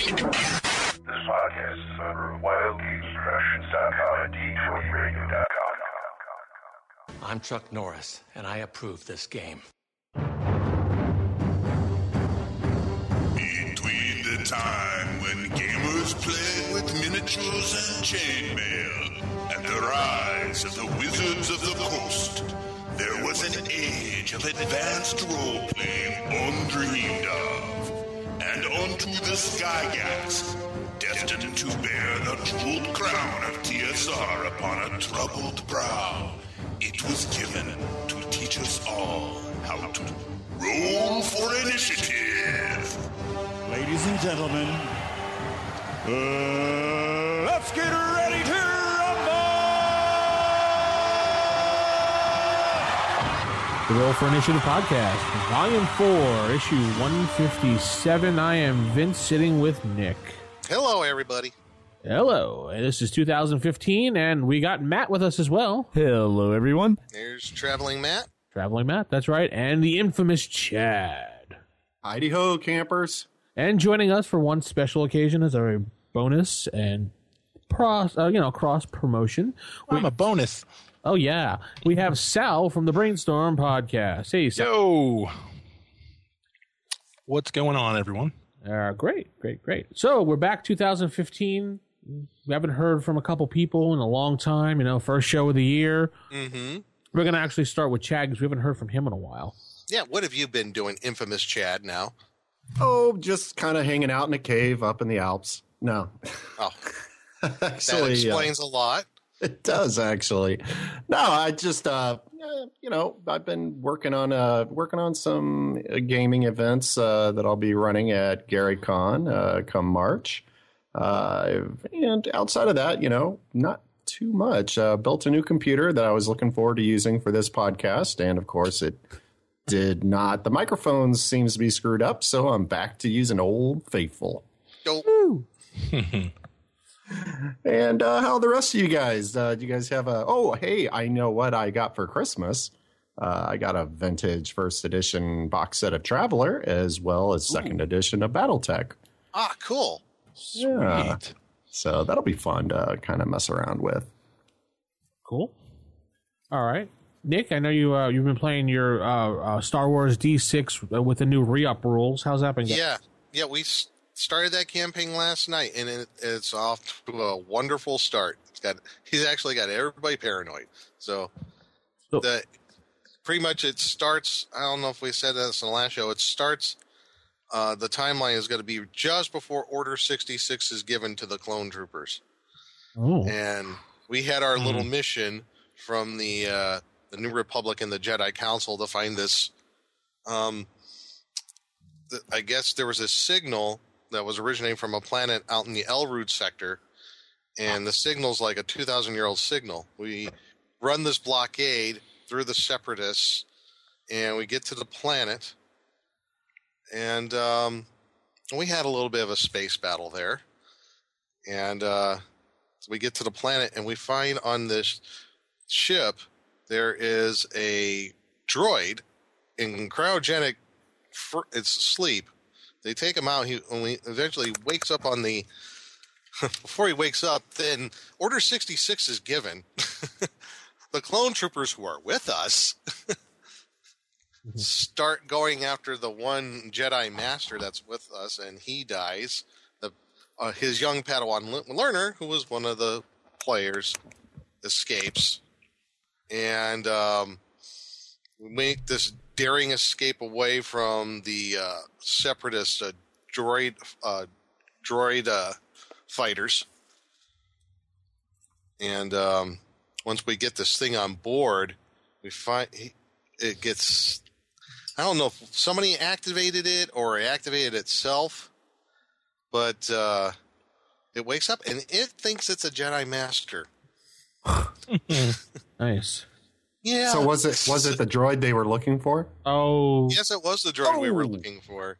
This podcast is a member of WildGamesProductions.com and D20Radio.com. I'm Chuck Norris, and I approve this game. Between the time when gamers played with miniatures and chainmail and the rise of the Wizards of the Coast, there was an age of advanced role-playing undreamed of. And onto the Gygax, destined to bear the jeweled crown of TSR upon a troubled brow, it was given to teach us all how to roll for initiative. Ladies and gentlemen, uh, let's get ready to The Roll for Initiative podcast, Volume 4, Issue 157. I am Vince sitting with Nick. Hello, everybody. Hello, this is 2015, and we got Matt with us as well. Hello, everyone. There's Traveling Matt. Traveling Matt, that's right, and the infamous Chad. Heidi ho, campers. And joining us for one special occasion as our bonus and cross, uh, you know, cross promotion. I'm a bonus. Oh yeah, we have Sal from the Brainstorm podcast. Hey, Sal. Yo. What's going on, everyone? Uh, great, great, great. So we're back 2015. We haven't heard from a couple people in a long time. You know, first show of the year. Mm-hmm. We're gonna actually start with Chad because we haven't heard from him in a while. Yeah, what have you been doing, infamous Chad, now? Oh, just kind of hanging out in a cave up in the Alps. No, Oh, that actually, uh, explains a lot. it does actually. No, I just, uh, uh, you know, I've been working on uh, working on some uh, gaming events uh, that I'll be running at Gary Con uh, come March. Uh, and outside of that, you know, not too much. Uh, built a new computer that I was looking forward to using for this podcast, and of course, it did not. The microphone seems to be screwed up, so I'm back to using Old Faithful. Oh, And uh, how are the rest of you guys? Uh, do you guys have a? Oh, hey, I know what I got for Christmas. Uh, I got a vintage first edition box set of Traveller as well as second edition of BattleTech. ah, cool. Yeah. So that'll be fun to kind of mess around with. Cool. All right, Nick. I know you uh, you've been playing your uh, uh, Star Wars D6 with the new re-up rules. How's that been? going? Yeah, yeah, we s- started that campaign last night, and it, it's off to a wonderful start. It's got he's actually got everybody paranoid. So So- the pretty much it starts. I don't know if we said this in the last show. It starts. Uh, the timeline is going to be just before Order sixty six is given to the clone troopers. Oh. and we had our little mission from the uh, the New Republic and the Jedi Council to find this. Um, I guess there was a signal that was originating from a planet out in the Elrood sector, and the signal's like a two thousand year old signal. We run this blockade through the Separatists, and we get to the planet, and um, we had a little bit of a space battle there, and. Uh, we get to the planet and we find on this ship there is a droid in cryogenic it's sleep they take him out he only eventually wakes up on the before he wakes up then order 66 is given. The clone troopers who are with us start going after the one jedi master that's with us and he dies. The uh, his young Padawan le- learner, who was one of the players, escapes, and um, we make this daring escape away from the uh, separatist uh, droid uh, droid uh, fighters. And um, once we get this thing on board, we find it gets. I don't know if somebody activated it or activated itself but uh, it wakes up and it thinks it's a Jedi Master. Nice. Yeah. So was it was it the droid they were looking for? Oh. Yes, it was the droid we were Oh. looking for.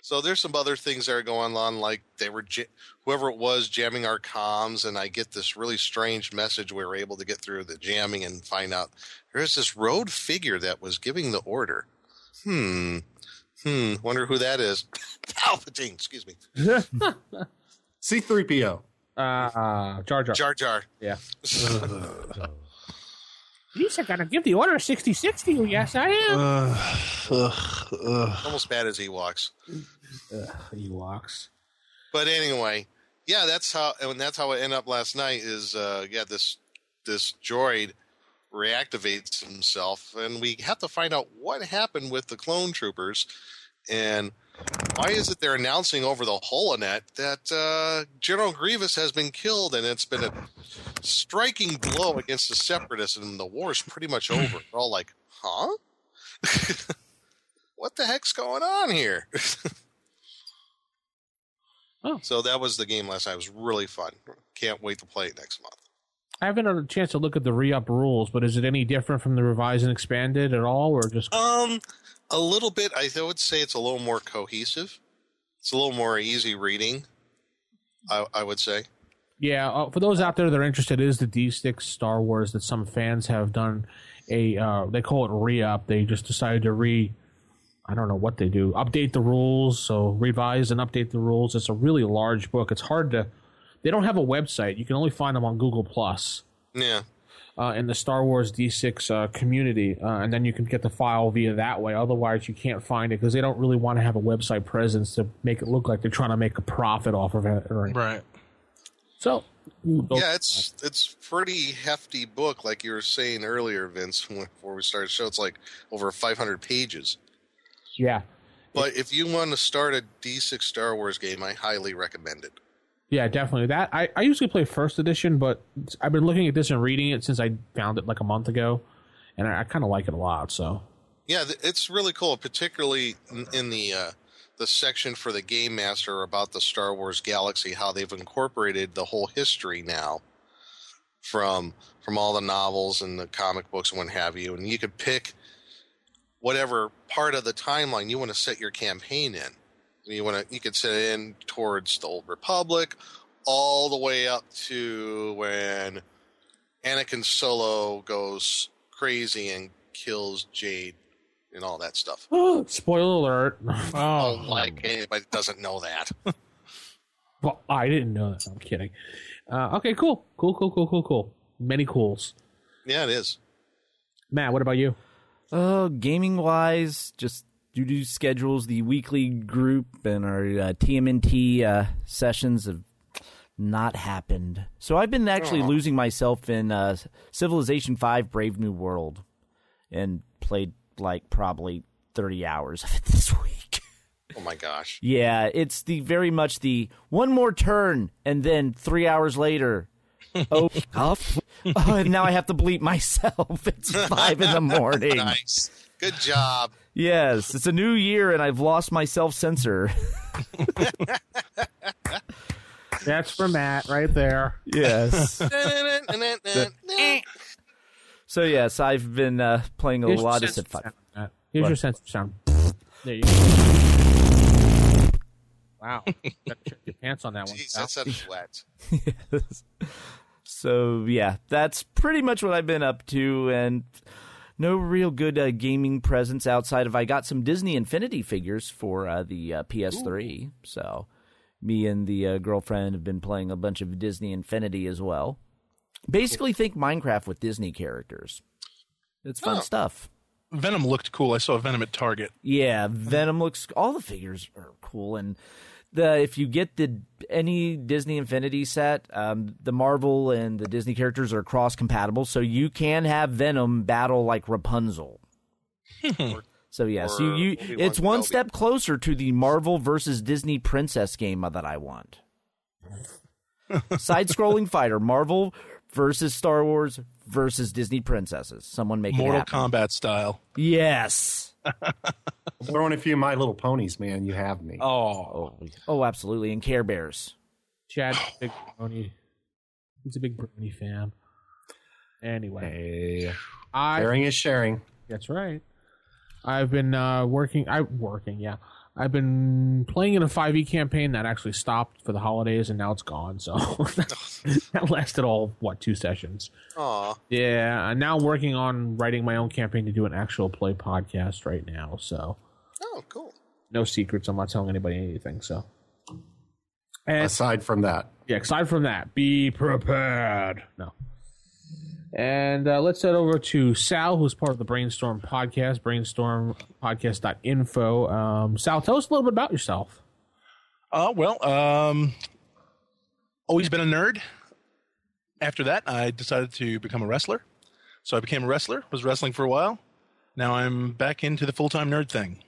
So there's some other things that are going on, like they were ja- whoever it was jamming our comms, and I get this really strange message. We were able to get through the jamming and find out there's this road figure that was giving the order. Hmm. Hmm. Wonder who that is. Palpatine. Excuse me. C3PO. Uh, Jar Jar. Jar Jar. Yeah. Lisa, gonna give the order 66 to you. Yes, I am. Ugh, ugh. Almost bad as Ewoks. Ewoks. But anyway, yeah, that's how and that's how it ended up last night. Is uh, yeah, this this droid reactivates himself, and we have to find out what happened with the clone troopers, and why is it they're announcing over the holonet that uh, General Grievous has been killed, and it's been a striking blow against the Separatists, and the war is pretty much over. They're all like, huh? what the heck's going on here? Oh. So that was the game last night. It was really fun. Can't wait to play it next month. I haven't had a chance to look at the re-up rules, but is it any different from the revised and expanded at all, or just Um, a little bit. I would say it's a little more cohesive. It's a little more easy reading. I, I would say. Yeah, uh, for those out there that are interested, it is the D6 Star Wars that some fans have done a. Uh, they call it re-up. They just decided to re. I don't know what they do. Update the rules, so revise and update the rules. It's a really large book. It's hard to. They don't have a website. You can only find them on Google Plus Yeah. Uh, in the Star Wars D6 uh, community, uh, and then you can get the file via that way. Otherwise, you can't find it because they don't really want to have a website presence to make it look like they're trying to make a profit off of it. Or, Right. So, Yeah, it's it's pretty hefty book, like you were saying earlier, Vince. Before we started the show, it's like over 500 pages. yeah. But if you want to start a D6 Star Wars game, I highly recommend it. Yeah, definitely. That I, I usually play first edition, but I've been looking at this and reading it since I found it like a month ago, and I, I kind of like it a lot. So Yeah, it's really cool, particularly in, in the uh, the section for the game master about the Star Wars galaxy, how they've incorporated the whole history now from from all the novels and the comic books and what have you, and you could pick whatever part of the timeline you want to set your campaign in. You want to you could set it in towards the old Republic, all the way up to when Anakin Solo goes crazy and kills Jade and all that stuff. spoiler alert. Oh, like anybody doesn't know that. Well, I didn't know that. I'm kidding. Uh, okay, cool, cool, cool, cool, cool, cool. Many cools. yeah, it is. Matt, what about you? Uh, gaming wise, just due to schedules, the weekly group and our uh, TMNT uh, sessions have not happened. So I've been actually losing myself in uh, Civilization Five: Brave New World, and played like probably thirty hours of it this week. Oh my gosh. Yeah, it's the very much the one more turn and then three hours later. Oh, off. oh, and now I have to bleep myself. It's five in the morning. Nice. Good job. Yes, it's a new year and I've lost my self censor. That's for Matt right there. Yes. so yes, I've been uh, playing a Here's lot your of sense Five. sound, Matt. Here's What? your sense of sound. There you go. Wow. Gotta check your pants on that one. Jeez, pal. that sounded wet. So yeah, that's pretty much what I've been up to, and no real good uh, gaming presence outside of I got some Disney Infinity figures for uh, the uh, PS3. So me and the uh, girlfriend have been playing a bunch of Disney Infinity as well. Basically, think Minecraft with Disney characters. It's fun Oh. stuff. Venom looked cool. I saw Venom at Target. Yeah, Venom looks. All the figures are cool, and the if you get the any Disney Infinity set, um, the Marvel and the Disney characters are cross compatible, so you can have Venom battle like Rapunzel. so yes, you, or you Obi-Wan it's one Kenobi. step closer to the Marvel versus Disney princess game that I want. Side-scrolling fighter, Marvel versus Star Wars versus Disney princesses. Someone make it Mortal happen. Kombat style. Yes. Throw in a few of My Little Ponies, man. You have me. Oh, Oh, absolutely. And Care Bears. Chad, big brony. He's a big brony fan. Anyway, Hey, I sharing is sharing. That's right. I've been uh, working. I working. Yeah, I've been playing in a 5e campaign that actually stopped for the holidays, and now it's gone. So that lasted all what two sessions. Aw. Yeah, now I'm now working on writing my own campaign to do an actual play podcast right now. So Oh, cool. No secrets. I'm not telling anybody anything. So, and Aside from that, yeah, aside from that, be prepared. No. And uh, let's head over to Sal, who's part of the Brainstorm podcast, brainstormpodcast.info. Um, Sal, tell us a little bit about yourself. Uh, well, um, always been a nerd. After that, I decided to become a wrestler. So I became a wrestler, was wrestling for a while. Now I'm back into the full time nerd thing.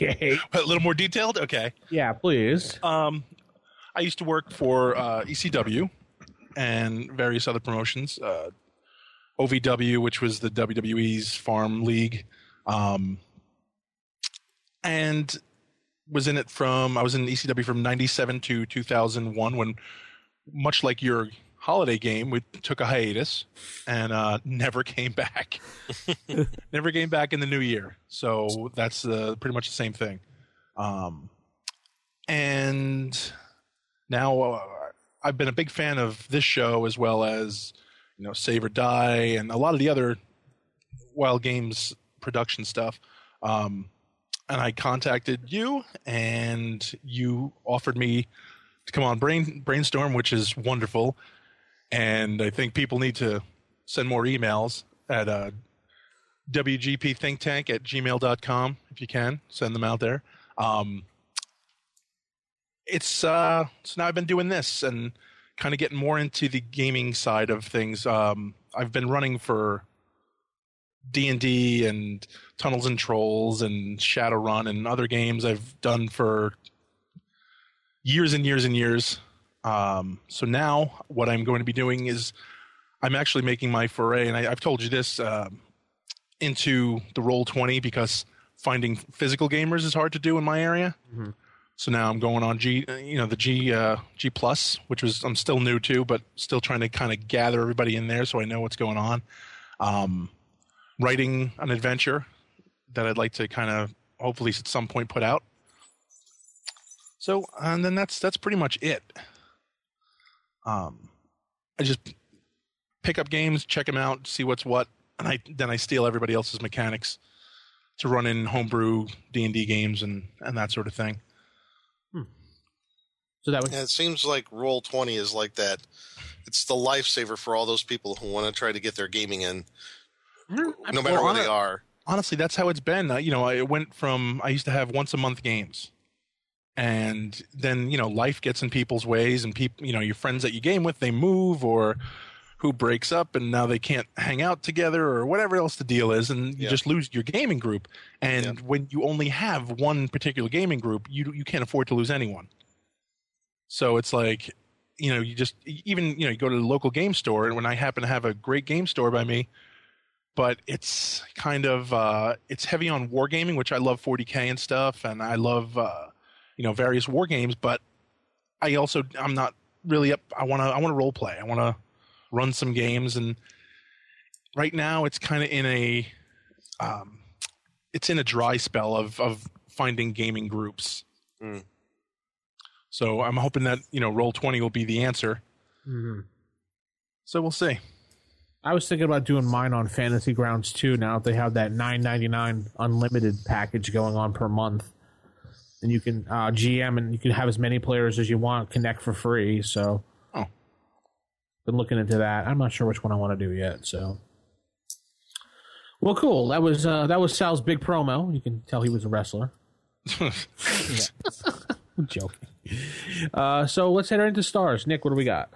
Okay. A little more detailed? Okay. Yeah, please. Um, I used to work for uh, ECW and various other promotions. Uh, OVW, which was the WWE's farm league, um, and was in it from I was in ECW from '97 to 2001. When, much like your holiday game, we took a hiatus and uh, never came back. never came back in the new year. So that's uh, pretty much the same thing. Um, and now uh, I've been a big fan of this show as well as you know Save or Die and a lot of the other Wild Games production stuff. Um, and I contacted you, and you offered me to come on Brain Brainstorm, which is wonderful. And I think people need to send more emails at uh, wgpthinktank at gmail.com if you can send them out there. Um, it's uh so now I've been doing this and kind of getting more into the gaming side of things. Um, I've been running for D and D and Tunnels and Trolls and Shadowrun and other games I've done for years and years and years. Um, so now what I'm going to be doing is I'm actually making my foray, and I, I've told you this um into the roll twenty because finding physical gamers is hard to do in my area. So now I'm going on G, you know, the G uh, G plus, which was I'm still new to, but still trying to kind of gather everybody in there so I know what's going on. Um, writing an adventure that I'd like to kind of hopefully at some point put out. So and then that's that's pretty much it. Um, I just pick up games, check them out, see what's what, and I then I steal everybody else's mechanics to run in homebrew D and D games and and that sort of thing. So that was And it seems like Roll Twenty is like that. It's the lifesaver for all those people who want to try to get their gaming in, no matter Well, where on they are. honestly, that's how it's been. Uh, you know, I went from I used to have once a month games, and then you know life gets in people's ways, and people, you know, your friends that you game with, they move or who breaks up, and now they can't hang out together or whatever else the deal is, and you Yeah. just lose your gaming group. And when you only have one particular gaming group, you you can't afford to lose anyone. So it's like, you know, you just even you know you go to the local game store, and when I happen to have a great game store by me, but it's kind of uh, it's heavy on wargaming, which I love 40k and stuff, and I love uh, you know various war games. But I also I'm not really up. I want to I want to role play. I want to run some games, and right now it's kind of in a um, it's in a dry spell of of finding gaming groups. Mm. So I'm hoping that you know roll 20 will be the answer. Mhm. So we'll see. I was thinking about doing mine on Fantasy Grounds too. Now that they have that nine ninety nine unlimited package going on per month, and you can uh, GM and you can have as many players as you want, connect for free. So, Oh. been looking into that. I'm not sure which one I want to do yet. So, well, cool. That was uh, that was Sal's big promo. You can tell he was a wrestler. I'm joking. Uh, so let's head right into stars. Nick, what do we got?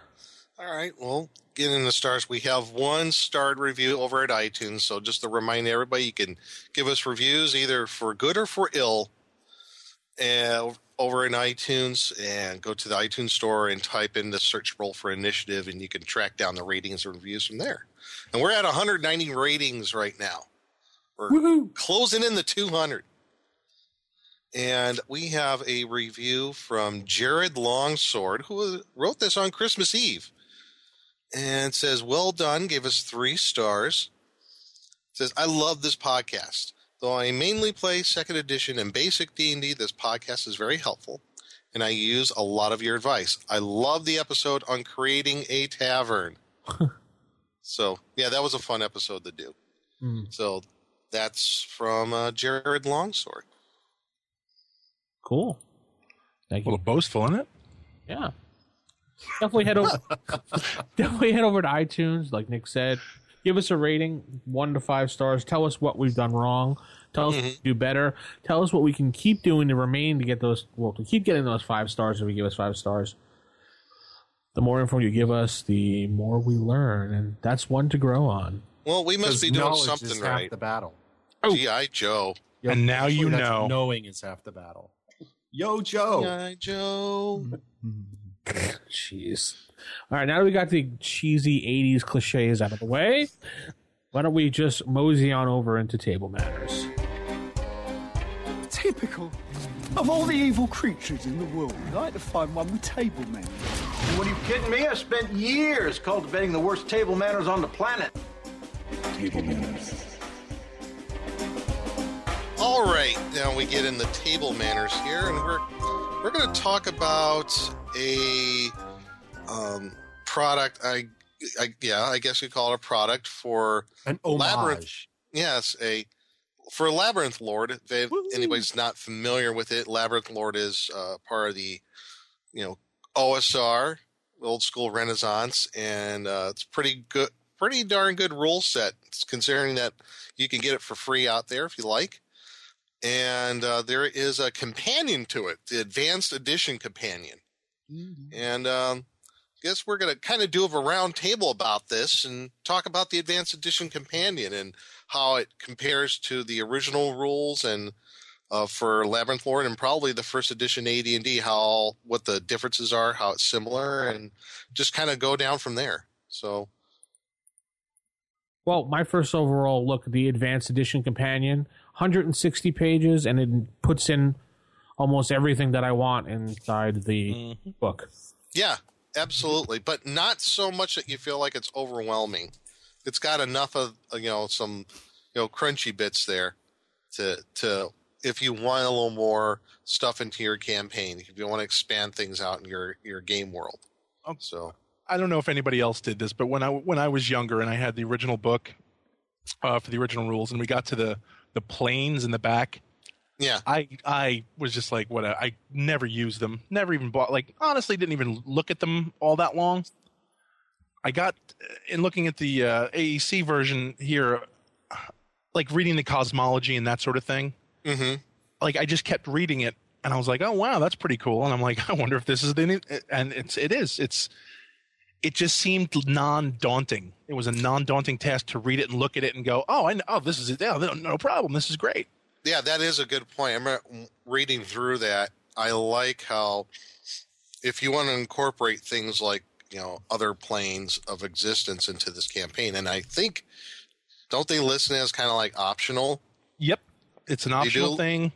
All right, well, getting the stars, we have one starred review over at iTunes. So just to remind everybody, you can give us reviews either for good or for ill uh, over in iTunes and go to the iTunes store and type in the search role for initiative and you can track down the ratings and reviews from there. And we're at 190 ratings right now. We're closing in the 200. And we have a review from Jared Longsword, who wrote this on Christmas Eve and says, "Well done." Gave us three stars. Says, "I love this podcast. Though I mainly play Second Edition and Basic D and D, this podcast is very helpful, and I use a lot of your advice. I love the episode on creating a tavern. so yeah, that was a fun episode to do. So that's from uh, Jared Longsword. Cool. Thank you. A little boastful, isn't it? Yeah. Definitely head over. definitely head over to iTunes, like Nick said. Give us a rating, one to five stars. Tell us what we've done wrong. Tell us what we mm-hmm. do better. Tell us what we can keep doing to remain to get those. Well, to keep getting those five stars if we give us five stars. The more info you give us, the more we learn, and that's one to grow on. Well, we must be doing something is half right. the battle. Oh. G.I. Joe. And now you know. knowing is half the battle. Yo, Joe. G.I. Joe. Mm-hmm. Jeez. All right, now that we got the cheesy 80s cliches out of the way, why don't we just mosey on over into table manners? Typical. Of all the evil creatures in the world, I like to find one with table manners. What are you kidding me? I spent years cultivating the worst table manners on the planet. Table manners. All right, now we get in the table manners here, and we're we're going to talk about a um, product. I, I yeah, I guess you call it a product for An homage. Labyrinth. Yes, a for Labyrinth Lord. If anybody's not familiar with it, Labyrinth Lord is uh, part of the you know OSR, old school Renaissance, and uh, it's pretty good, pretty darn good rule set. Considering that you can get it for free out there if you like and uh, there is a companion to it, the Advanced Edition companion. And um, I guess we're going to kind of do a round table about this and talk about the Advanced Edition companion and how it compares to the original rules and uh, for Labyrinth Lord and probably the first edition AD&D, how what the differences are, how it's similar, and just kind of go down from there. So Well, my first overall look at the Advanced Edition companion, 160 pages, and it puts in almost everything that I want inside the book. Yeah, absolutely, but not so much that you feel like it's overwhelming. It's got enough of uh, you know some you know crunchy bits there to to if you want a little more stuff into your campaign, if you want to expand things out in your your game world. So I don't know if anybody else did this, but when I when I was younger and I had the original book uh, for the original rules, and we got to the the planes in the back, yeah, I I was just like, what? I never used them, never even bought. Like honestly, didn't even look at them all that long. I got in looking at the uh, AEC version here, like reading the cosmology and that sort of thing. mm-hmm. Like I just kept reading it, and I was like, oh wow, that's pretty cool. And I'm like, I wonder if this is the new. And it's it is it's. It just seemed non-daunting. It was a non-daunting task to read it and look at it and go, "Oh, I know. Oh, this is it. Yeah, no- problem. This is great." Yeah, that is a good point. I'm reading through that. I like how if you want to incorporate things like you know other planes of existence into this campaign, and I think don't they listen as kind of like optional, Yep, it's an optional thing,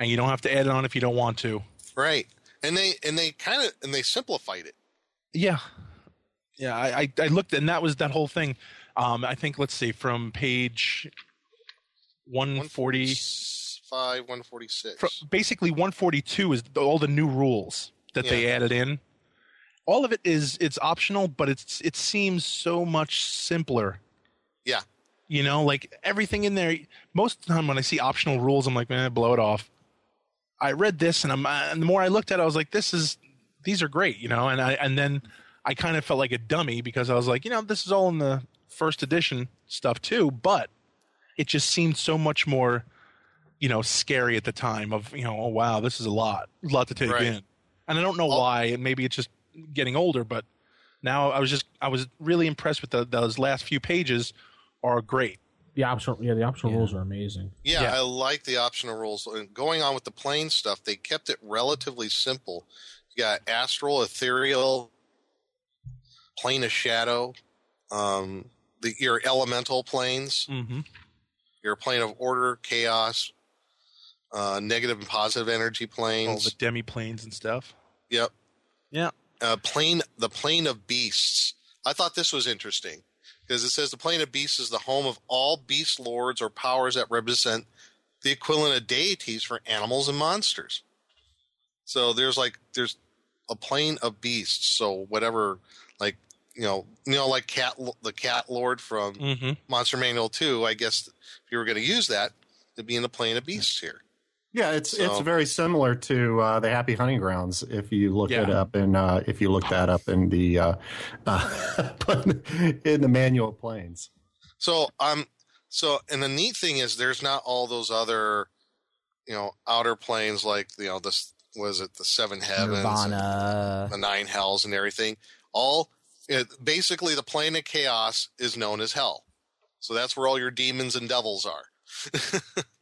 and you don't have to add it on if you don't want to. right? And they and they kind of and they simplified it. Yeah, yeah. I, I, I looked, and that was that whole thing. Um, I think let's see, from page one forty, five, one forty six. basically one forty two is the, all the new rules that they added in. All of it is it's optional, but it's it seems so much simpler. Yeah, You know, like everything in there. Most of the time, when I see optional rules, I'm like, man, blow it off. I read this, and I'm, and the more I looked at it, I was like, this is, these are great, you know. And I, and then I kind of felt like a dummy because I was like, you know, this is all in the first edition stuff too, but it just seemed so much more, you know, scary at the time. Of you know, oh wow, this is a lot, a lot to take Right. in. And I don't know why, and maybe it's just getting older, but now I was just, I was really impressed with the, those last few pages. Are great. The optional, yeah, the optional rules are amazing. yeah, I like the optional rules. And going on with the plane stuff, they kept it relatively simple. You got astral, ethereal, plane of shadow, um, the your elemental planes, Mm-hmm. your plane of order, chaos, uh, negative and positive energy planes, All the demi planes and stuff. Yep. Yeah. Uh, plane, the plane of beasts. I thought this was interesting because it says the plane of beasts is the home of all beast lords or powers that represent the equivalent of deities for animals and monsters. So there's like there's a plane of beasts. So whatever, like you know, you know, like cat the cat lord from Mm-hmm. Monster Manual Two. I guess if you were going to use that, it'd be in the plane of beasts here. Yeah, it's So- it's very similar to uh, the Happy Hunting Grounds. If you look it up and uh, if you look that up in the uh, uh, in the manual planes. So um, so and the neat thing is, there's not all those other, you know, outer planes like you know this was it the seven heavens, and Nirvana. the nine hells, and everything. All it, basically the plane of chaos is known as hell. So that's where all your demons and devils are.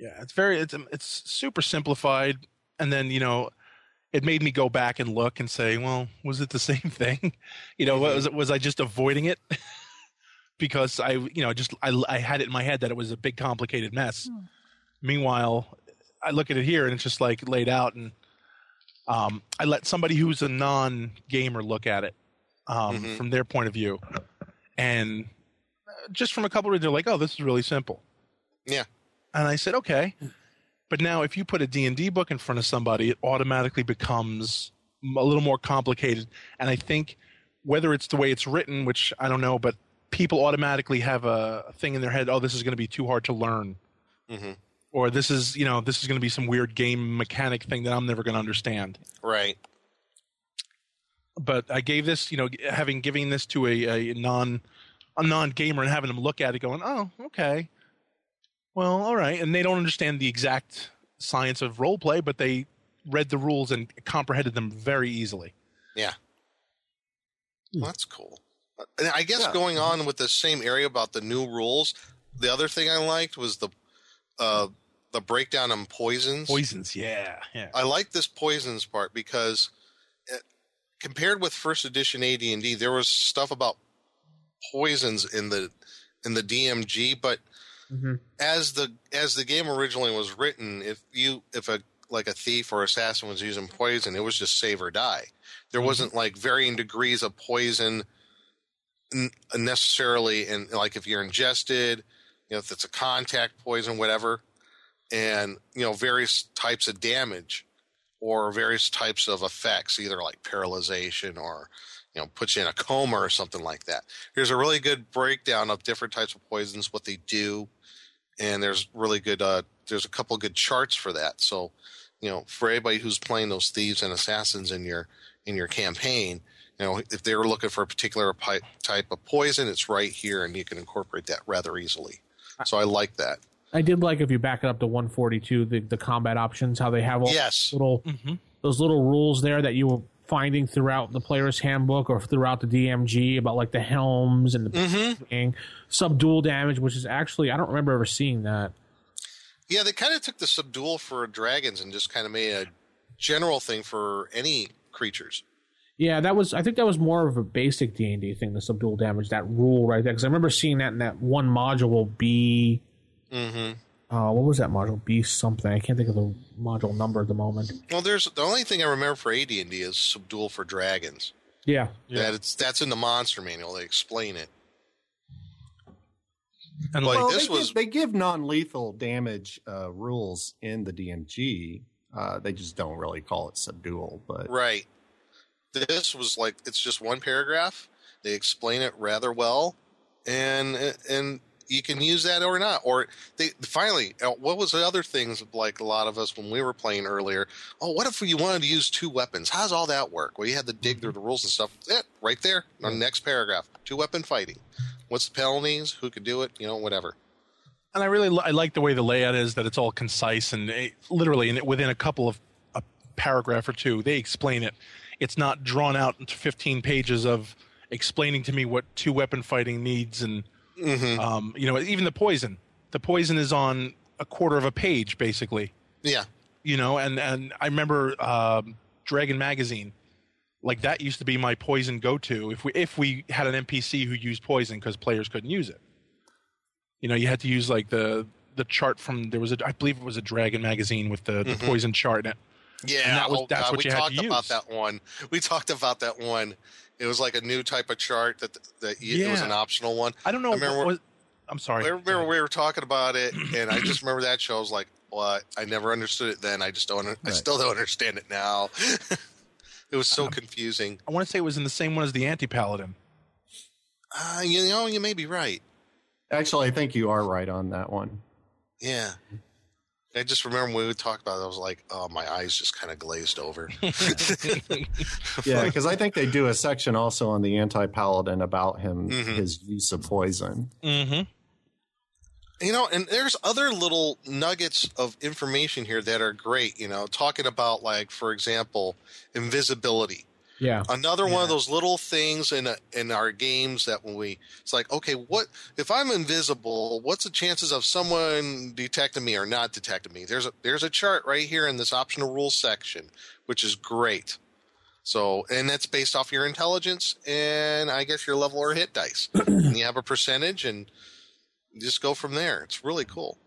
Yeah, it's very it's it's super simplified, and then you know, it made me go back and look and say, well, was it the same thing? You know, mm-hmm. was was I just avoiding it because I you know just I I had it in my head that it was a big complicated mess. Hmm. Meanwhile, I look at it here and it's just like laid out, and um, I let somebody who's a non gamer look at it um, Mhm. from their point of view, and uh, just from a couple of they're like, oh, this is really simple. Yeah. And I said, okay. But now if you put a D&D book in front of somebody, it automatically becomes a little more complicated. And I think whether it's the way it's written, which I don't know, but people automatically have a thing in their head, oh, this is going to be too hard to learn. hmm Or this is, you know, this is going to be some weird game mechanic thing that I'm never going to understand. Right. But I gave this, you know, having giving this to a, a non a non gamer and having them look at it going, oh, okay. Well, all right. And they don't understand the exact science of role play, but they read the rules and comprehended them very easily. Yeah. Well, that's cool. And I guess Yeah. going on with the same area about the new rules, the other thing I liked was the uh, the breakdown on poisons. Poisons, yeah, yeah. I like this poisons part because uh, compared with first edition AD&D, there was stuff about poisons in the in the DMG, but Mhm. as the as the game originally was written, if you if a like a thief or assassin was using poison, it was just save or die. There wasn't like varying degrees of poison necessarily, and like if you're ingested, you know, if it's a contact poison, whatever, and you know various types of damage or various types of effects, either like paralyzation or you know puts you in a coma or something like that. There's a really good breakdown of different types of poisons, what they do, and there's really good. Uh, there's a couple good charts for that. So you know, for anybody who's playing those thieves and assassins in your in your campaign, you know, if they're looking for a particular type of poison, it's right here, and you can incorporate that rather easily. So I like that. I did like if you back it up to 142, the, the combat options, how they have all Yes. little Mm-hmm. those little rules there that you were finding throughout the player's handbook or throughout the DMG about like the helms and the Mm-hmm. subdual damage, which is actually I don't remember ever seeing that. Yeah, they kind of took the subdual for dragons and just kind of made a general thing for any creatures. Yeah, that was I think that was more of a basic D and D thing, the subdual damage, that rule right there. Because I remember seeing that in that one module B. Mm-hmm. Uh, what was that module? B something. I can't think of the module number at the moment. Well, there's the only thing I remember for AD&D is subdual for dragons. Yeah, That it's that's in the monster manual. They explain it. And Like well, this they, was give, they give non-lethal damage uh, rules in the DMG. Uh, they just don't really call it subdual, but right. This was like it's just one paragraph. They explain it rather well, and and you can use that or not. Or they finally, uh, what was the other things like a lot of us when we were playing earlier? Oh, what if you wanted to use two weapons? How's all that work? Well, you had to dig through the rules and stuff. Yeah, right there on the next paragraph. Two weapon fighting. What's the penalties? Who could do it? You know, whatever. and I really I like the way the layout is that it's all concise and it, literally in, within a couple of a paragraph or two they explain it. It's not drawn out into 15 pages of explaining to me what two weapon fighting needs and Mm-hmm. um, you know even the poison. The poison is on a quarter of a page basically. Yeah. You know, and and I remember um, Dragon Magazine. Like that used to be my poison go-to if we if we had an NPC who used poison because players couldn't use it. You know, you had to use like the the chart from there was a I believe it was a Dragon magazine with the, the Mhm. poison chart in it. Yeah, And that was- oh, that's God, what we you had talked about that one. We talked about that one. It was like a new type of chart that that you, it was an optional one. I don't know. I remember, what was, I'm sorry. I remember we were talking about it, and I just remember that show. I was like, "Well, I, I never understood it then. I just don't. I still don't understand it now." It was so confusing. I want to say it was in the same one as the anti paladin. Uh, you know, you may be right. Actually, I think you are right on that one. Yeah. I just remember when we would talk about it, I was like, oh, my eyes just kind of glazed over. Yeah, because I think they do a section also on the anti-paladin about him Mhm. his use of poison. Mm-hmm. You know, and there's other little nuggets of information here that are great. You know, talking about like, for example, invisibility. Yeah. Another one of those little things in a, in our games that when we, it's like, okay, what if I'm invisible? What's the chances of someone detecting me or not detecting me? There's a there's a chart right here in this optional rules section, which is great. So, and that's based off your intelligence and I guess your level or hit dice. and you have a percentage, and just go from there. It's really cool.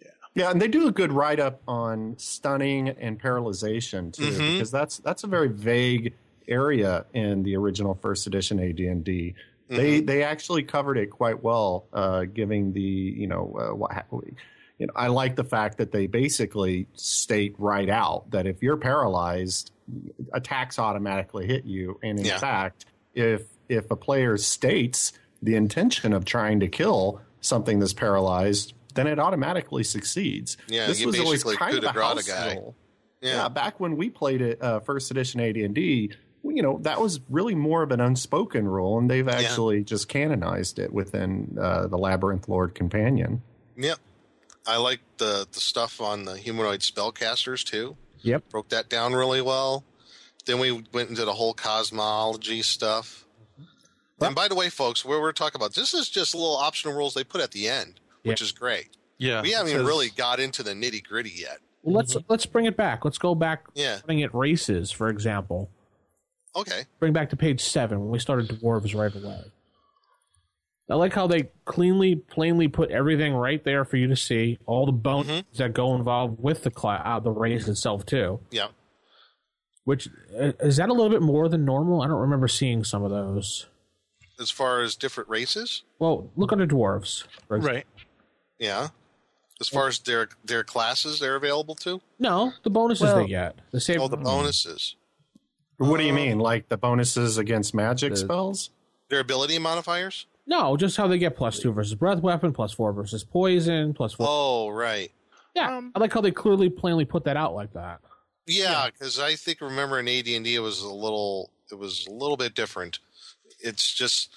Yeah, Yeah, and they do a good write up on stunning and paralyzation too, Mhm. because that's that's a very vague area in the original first edition AD&D. They they actually covered it quite well, uh, giving the you know uh, what you know I like the fact that they basically state right out that if you're paralyzed, attacks automatically hit you, and in Yeah. fact, if if a player states the intention of trying to kill something that's paralyzed, then it automatically succeeds. Yeah, this was always kind of a house a guy. rule. Yeah. Yeah. back when we played it, uh, first edition AD&D, you know, that was really more of an unspoken rule, and they've actually just canonized it within uh, the Labyrinth Lord Companion. Yep. I like the the stuff on the humanoid spellcasters too. Yep. Broke that down really well. Then we went into the whole cosmology stuff. And by the way, folks, where we're talking about this is just little optional rules they put at the end, which is great. Yeah. We haven't even really got into the nitty gritty yet. Well, let's let's bring it back. Let's go back. Yeah. Starting at races, for example. Okay. Bring back to page seven when we started dwarves right away. I like how they cleanly, plainly put everything right there for you to see. All the bones Mm-hmm. that go involved with the cla- uh, the race itself too. Yeah. Which uh, is that a little bit more than normal? I don't remember seeing some of those. As far as different races, Well, look under dwarves. Right. yeah. As far as their their classes they're available to, No, the bonuses Well- they get. The same. oh, the bonuses, What do you uh, mean, like the bonuses against magic spells? their ability modifiers. No, just how they get plus two versus breath weapon, plus four versus poison, plus four. Oh, right. yeah, um, I like how they clearly, plainly put that out like that. Yeah, because I think remember in AD and D it was a little it was a little bit different. It's just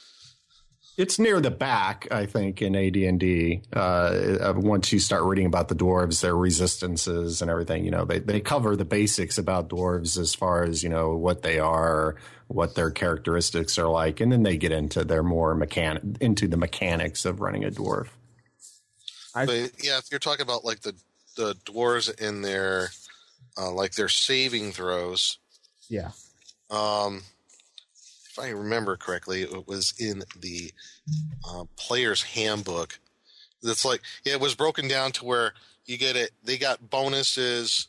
It's near the back, I think, in AD&D. Uh, uh, once you start reading about the dwarves, their resistances and everything, you know, they, they cover the basics about dwarves as far as, you know, what they are, what their characteristics are like, and then they get into their more mechanic, into the mechanics of running a dwarf. but yeah, if you're talking about like the the dwarves in their uh, like their saving throws, Yeah. um, if I remember correctly, it was in the uh, player's handbook. It's like it was broken down to where you get it. They got bonuses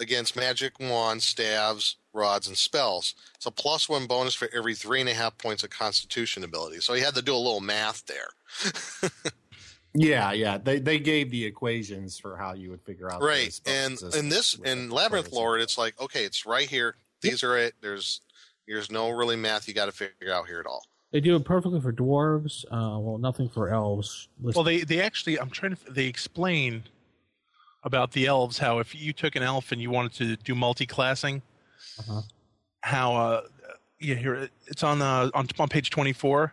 against magic wands, staves, rods, and spells. It's a plus one bonus for every three and a half points of Constitution ability. So you had to do a little math there. Yeah, yeah. They they gave the equations for how you would figure out right and in this in labyrinth lord it's like okay it's right here these are it there's there's no really math you got to figure out here at all They do it perfectly for dwarves. Uh, well, nothing for elves. Well, they they actually I'm trying to they explain about the elves how if you took an elf and you wanted to do multi-classing, Uh-huh. how uh yeah here it's on uh on on page 24.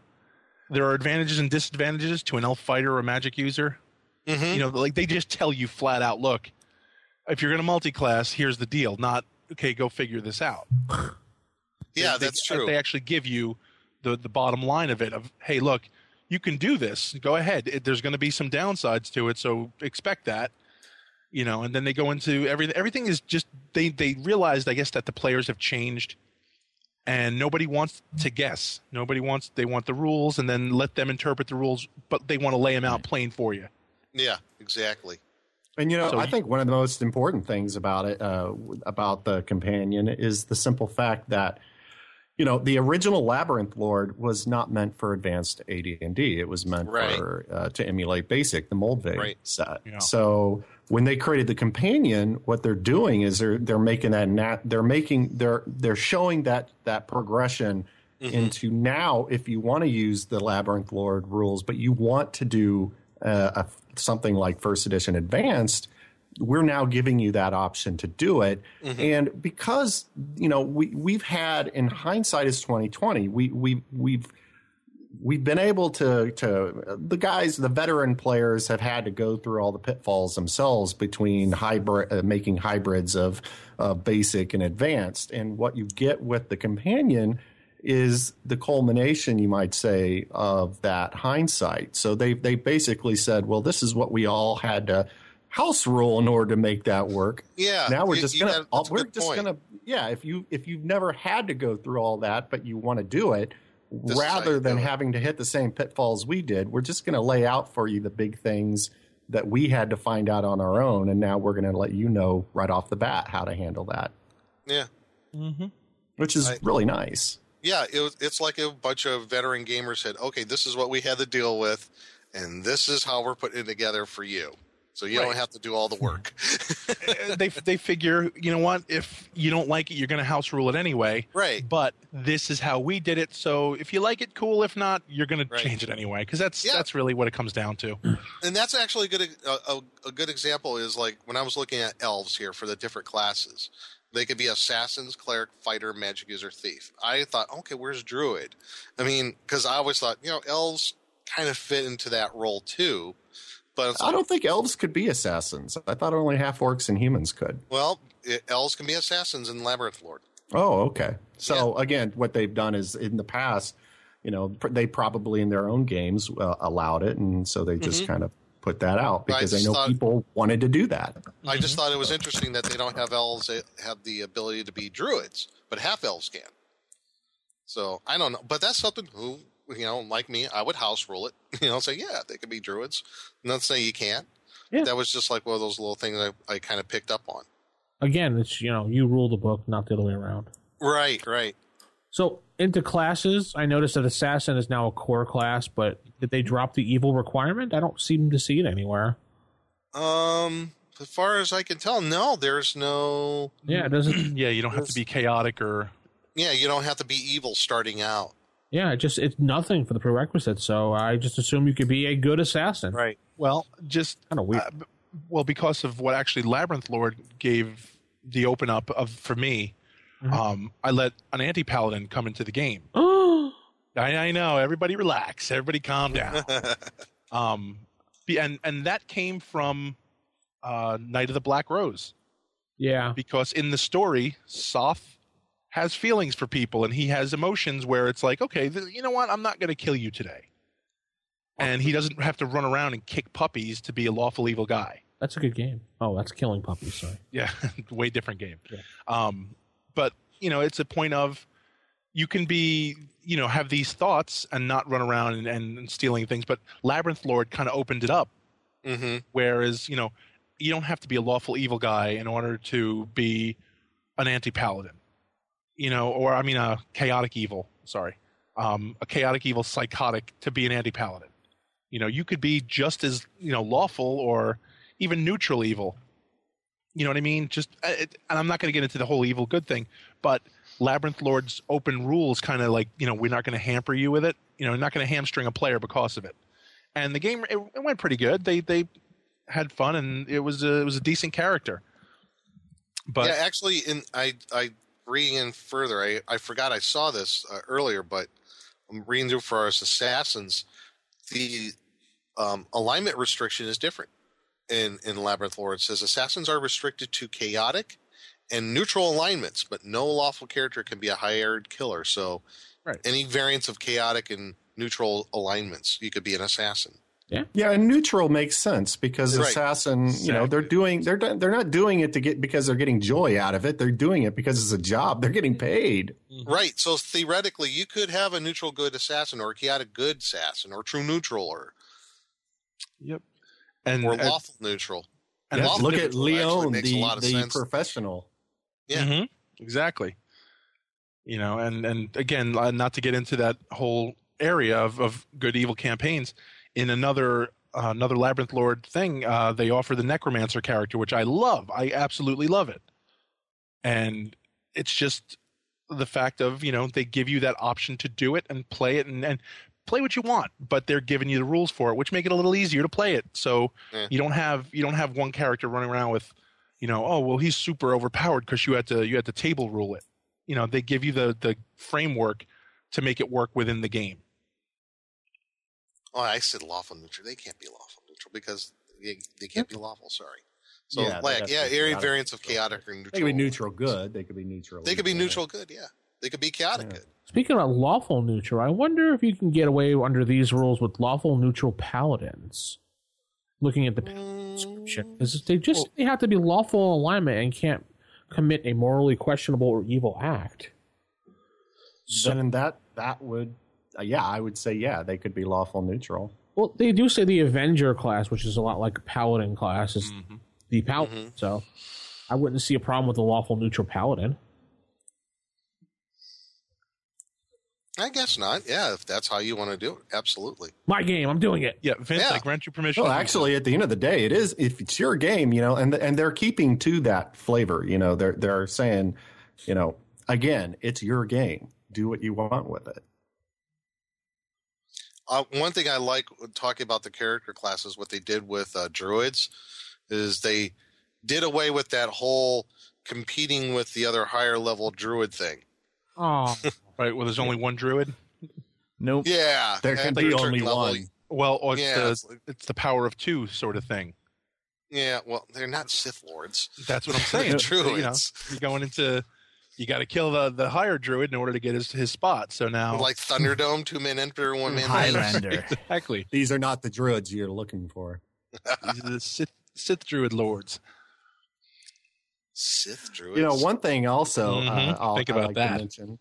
There are advantages and disadvantages to an elf fighter or a magic user. Mm-hmm. You know, like they just tell you flat out, look, if you're going to multi-class, here's the deal. Not okay, go figure this out. yeah They- that's they, true They actually give you the the bottom line of it of hey, look, you can do this. Go ahead. It, there's going to be some downsides to it, so expect that. You know, and then they go into everything. Everything is just they they realized, I guess, that the players have changed, and nobody wants to guess. Nobody wants. They want the rules, and then let them interpret the rules, but they want to lay them out plain for you. yeah exactly And you know, So I think one of the most important things about it, uh, about the companion, is the simple fact that, you know, the original Labyrinth Lord was not meant for advanced AD and D. It was meant Right. for uh, to emulate Basic, the Moldvay Right. set. Yeah. So when they created the companion, what they're doing is they're they're making that nat they're making they're they're showing that that progression into now if you want to use the labyrinth lord rules, but you want to do uh, a, something like first edition advanced, we're now giving you that option to do it. And because you know we we've had in hindsight is twenty twenty, we we we've we've been able to to the guys the veteran players have had to go through all the pitfalls themselves between hybrid uh, making hybrids of uh, basic and advanced. And what you get with the companion is the culmination you might say of that hindsight. So they they basically said well this is what we all had to house rule in order to make that work Yeah, now we're you- just you gonna got- that's we're just point. gonna yeah if you if you've never had to go through all that but you want to do it, how rather than having to hit the same pitfalls we did we're just going to lay out for you the big things that we had to find out on our own and now we're going to let you know right off the bat how to handle that Yeah. Mm-hmm. which is I- really nice Yeah, it was, it's like a bunch of veteran gamers said, okay, this is what we had to deal with, and this is how we're putting it together for you. So you don't have to do all the work. They they figure, you know what? If you don't like it, you're going to house rule it anyway. Right. But this is how we did it. So if you like it, cool. If not, you're going to change it anyway. Because that's Yeah. that's really what it comes down to. Mm. and that's actually a good a, a, a good example is like when I was looking at elves here for the different classes. They could be assassins, cleric, fighter, magic user, thief. I thought, okay, where's druid? I mean, because I always thought, you know, elves kind of fit into that role too. But i don't think elves could be assassins. I thought only half orcs and humans could. Well, it, elves can be assassins in Labyrinth Lord. oh okay. So again what they've done is in the past you know pr- they probably in their own games uh, allowed it and so they just kind of put that out Mm-hmm. I because they know thought- people wanted to do that. I just thought it was interesting that they don't have elves that have the ability to be druids, but half elves can. So I don't know, but that's something who you know, like me, I would house rule it. You know, say yeah, they could be druids. Not say you can't. Yeah. That was just like one of those little things I, I kind of picked up on. Again, it's you know you rule the book, not the other way around. Right, right. So into classes, I noticed that assassin is now a core class, but did they drop the evil requirement? I don't seem to see it anywhere. Um, as far as I can tell, no, there's no. Yeah, it doesn't. Yeah, you don't have to be chaotic or Yeah, you don't have to be evil starting out. Yeah, just it's nothing for the prerequisite. So I just assume you could be a good assassin. Right. well, just Kind of weird. uh, well because of what actually Labyrinth Lord gave the open up of for me. Mm-hmm. Um, I let an anti paladin come into the game. Oh, I, I know. Everybody relax. Everybody calm down. um, and and that came from uh, Knight of the Black Rose yeah. because in the story, Soth has feelings for people and he has emotions where it's like, okay, th- you know what? I'm not going to kill you today. And he doesn't have to run around and kick puppies to be a lawful evil guy. That's a good game. Oh, that's killing puppies. Sorry. Yeah, way different game. Um, but you know, it's a point of you can be, you know, have these thoughts and not run around and, and stealing things. But Labyrinth Lord kind of opened it up. Mm-hmm. Whereas, you know, you don't have to be a lawful evil guy in order to be an anti paladin. You know, or I mean, a chaotic evil. Sorry, um, a chaotic evil psychotic to be an anti paladin. You know, you could be just as you know lawful or even neutral evil. You know what I mean? Just, uh, it, and I'm not going to get into the whole evil good thing, but Labyrinth Lord's open rules kind of like you know we're not going to hamper you with it. You know, not going to hamstring a player because of it. And the game it, it went pretty good. They they had fun and it was a, it was a decent character. But yeah, actually, in I I reading in further, I I forgot I saw this uh, earlier, but I'm reading through for our assassins. The um, alignment restriction is different in in Labyrinth Lord. It says assassins are restricted to chaotic and neutral alignments, but no lawful character can be a hired killer. So, Right. any variants of chaotic and neutral alignments, you could be an assassin. Yeah, Yeah, and neutral makes sense because Right. assassin, you know, they're doing they're they're not doing it to get because they're getting joy out of it. They're doing it because it's a job. They're getting paid. Right. So theoretically, you could have a neutral good assassin, or a chaotic good assassin, or true neutral, or yep. And or lawful neutral. Yeah, lawful look at neutral actually Leon, makes a the lot of the sense. professional. Yeah. Mhm, exactly. You know, and and again, uh, not to get into that whole area of of good evil campaigns. In another another Labyrinth Lord thing, uh, they offer the Necromancer character, which I love. I absolutely love it. And it's just the fact of you know they give you that option to do it and play it and, and play what you want, but they're giving you the rules for it, which make it a little easier to play it. So Yeah. you don't have you don't have one character running around with, you know, oh well he's super overpowered because you had to you had to table rule it. You know, they give you the the framework to make it work within the game. Oh, I said lawful neutral. They can't be lawful neutral because they, they can't be lawful. Sorry. So Yeah, like yeah, what area chaotic variants of chaotic or neutral. They could be neutral good. They could be neutral. They could be evil. neutral good. Yeah, they could be chaotic good. Speaking of lawful neutral, I wonder if you can get away under these rules with lawful neutral paladins. Looking at the paladin description, mm. because they just they have to be lawful in alignment and can't commit a morally questionable or evil act. So, Then that that would yeah, I would say yeah, they could be lawful neutral. Well, they do say the Avenger class, which is a lot like a Paladin class, is mm-hmm. the Paladin. Mm-hmm. So I wouldn't see a problem with a lawful neutral Paladin. I guess not. Yeah, if that's how you want to do it, absolutely. My game, I'm doing it. Yeah, Vince, Yeah. I grant you permission. Well, actually, at the end of the day, it is if it's your game, you know, and and they're keeping to that flavor. You know, they're they're saying, you know, again, it's your game. Do what you want with it. Uh, one thing I like talking about the character classes, what they did with uh, druids, is they did away with that whole competing with the other higher level druid thing. Oh, right. Well, there's only one druid. Nope. Yeah, There can be only level, one. Well, or it's Yeah, the it's like- it's the power of two sort of thing. Yeah, well, they're not Sith lords. That's what I'm saying. They're You know, you're going into you got to kill the the higher druid in order to get his his spot. So now, Like Thunderdome, two men enter, one man Highlander. exactly, These are not the druids you're looking for. these are the Sith Sith druid lords. Sith druids. You know, one thing also uh, Mhm. I'll, Think I about like that. To mention,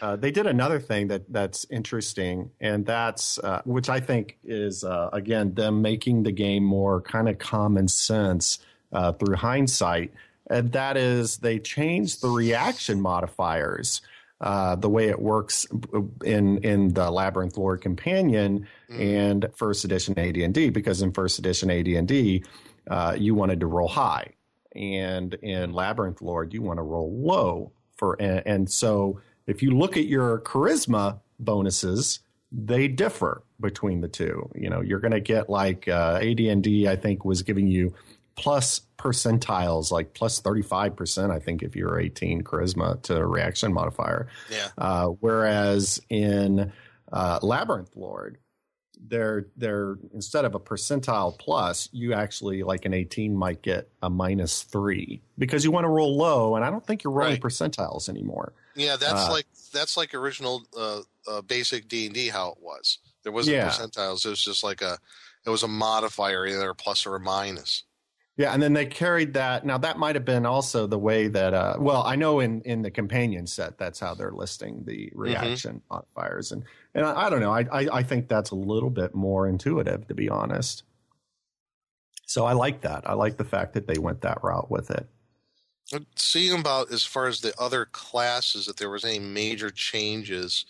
uh, they did another thing that that's interesting, and that's uh, which I think is uh, again them making the game more kind of common sense uh, through hindsight, and that is they changed the reaction modifiers. Uh, the way it works in in the Labyrinth Lord Companion and First Edition AD&D, because in First Edition AD&D, uh, you wanted to roll high, and in Labyrinth Lord, you want to roll low for, and, and so if you look at your charisma bonuses, they differ between the two. You know, you're going to get like uh, AD&D, I think, was giving you plus percentiles, like plus 35%, I think, if you're 18 charisma to reaction modifier. Yeah. Uh, whereas in uh, Labyrinth Lord, they're they're instead of a percentile plus, you actually like an 18 might get a minus three because you want to roll low, and I don't think you're rolling Right. percentiles anymore. Yeah, that's Uh, like that's like original uh, uh, basic D and D how it was. There wasn't Yeah. percentiles. It was just like a it was a modifier, either a plus or a minus. Yeah, and then they carried that. Now that might have been also the way that. Uh, well, I know in in the companion set, that's how they're listing the reaction modifiers, and and I, I don't know. I, I I think that's a little bit more intuitive, to be honest. So I like that. I like the fact that they went that route with it. Seeing about as far as the other classes, if there was any major changes,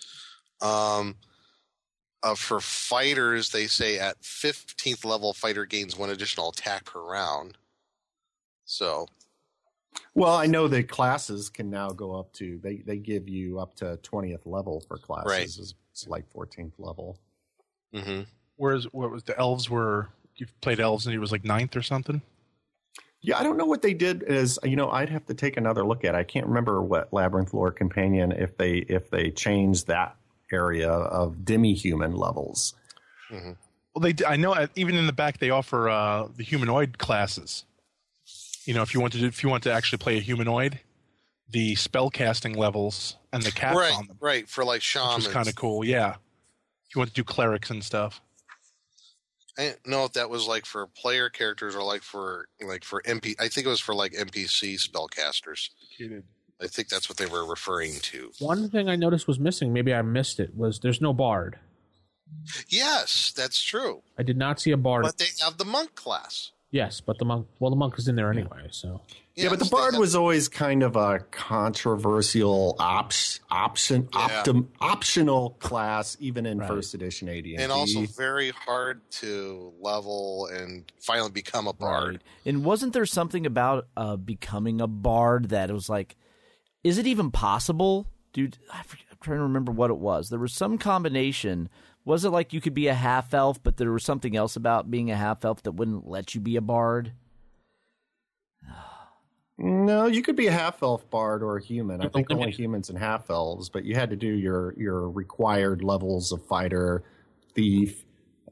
um, uh, for fighters, they say at fifteenth level, fighter gains one additional attack per round. So Well, I know the classes can now go up to they they give you up to twentieth level for classes. Right. It's- It's like fourteenth level. Mm-hmm. Whereas what was the elves were you played elves and it was like ninth or something. Yeah, I don't know what they did. Is you know, I'd have to take another look at. it. I can't remember what Labyrinth Lord Companion if they if they changed that area of demi-human levels. hmm Well, they I know even in the back they offer uh, the humanoid classes. You know, if you want to do, if you want to actually play a humanoid, the spell casting levels and the caps right, on them, right for like which shamans. was kind of cool. Yeah, if you want to do clerics and stuff. I didn't know if that was like for player characters or like for like for MP. I think it was for like NPC spellcasters. I think that's what they were referring to. One thing I noticed was missing, maybe I missed it, was there's no bard. Yes, that's true. I did not see a bard. But they have the monk class. yes, but the monk, well, the monk is in there anyway, so. Yeah, but the bard have- was always kind of a controversial op- option, optim, optional class, even in first edition AD and also very hard to level and finally become a bard. Right. And wasn't there something about uh, becoming a bard that it was like, is it even possible? Dude, I forget, I'm trying to remember what it was. There was some combination. Was it like you could be a half elf, but there was something else about being a half elf that wouldn't let you be a bard? No, you could be a half elf bard or a human. I think only humans and half elves, but you had to do your your required levels of fighter, thief,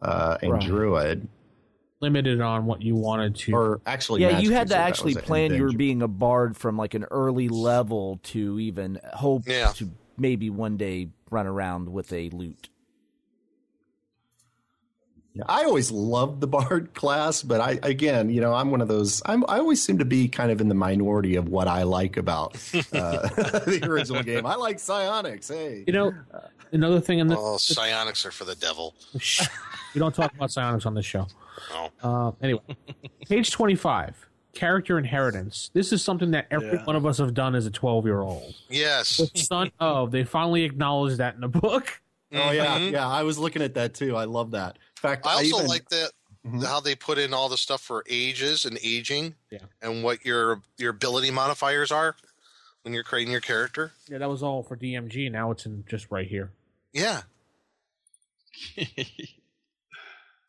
uh, and Right. druid. Limited on what you wanted to. Or actually, yeah, you had to actually plan and you were being a bard from like an early level to even hope Yeah. to maybe one day run around with a lute. Yeah, I always loved the bard class, but I again, you know, I'm one of those. I'm, I always seem to be kind of in the minority of what I like about uh, the original game. I like psionics. Hey, You know, another thing in the Oh, psionics are for the devil. We don't talk about psionics on this show. Oh. Uh, anyway, page twenty-five. Character inheritance. This is something that every Yeah. one of us have done as a twelve-year-old. Yes. The son of. They finally acknowledged that in the book. oh yeah, Mhm. yeah. I was looking at that too. I love that. In fact, I also even, like that Mhm. how they put in all the stuff for ages and aging, Yeah. and what your your ability modifiers are when you're creating your character. Yeah, that was all for DMG. Now it's in just right here. Yeah,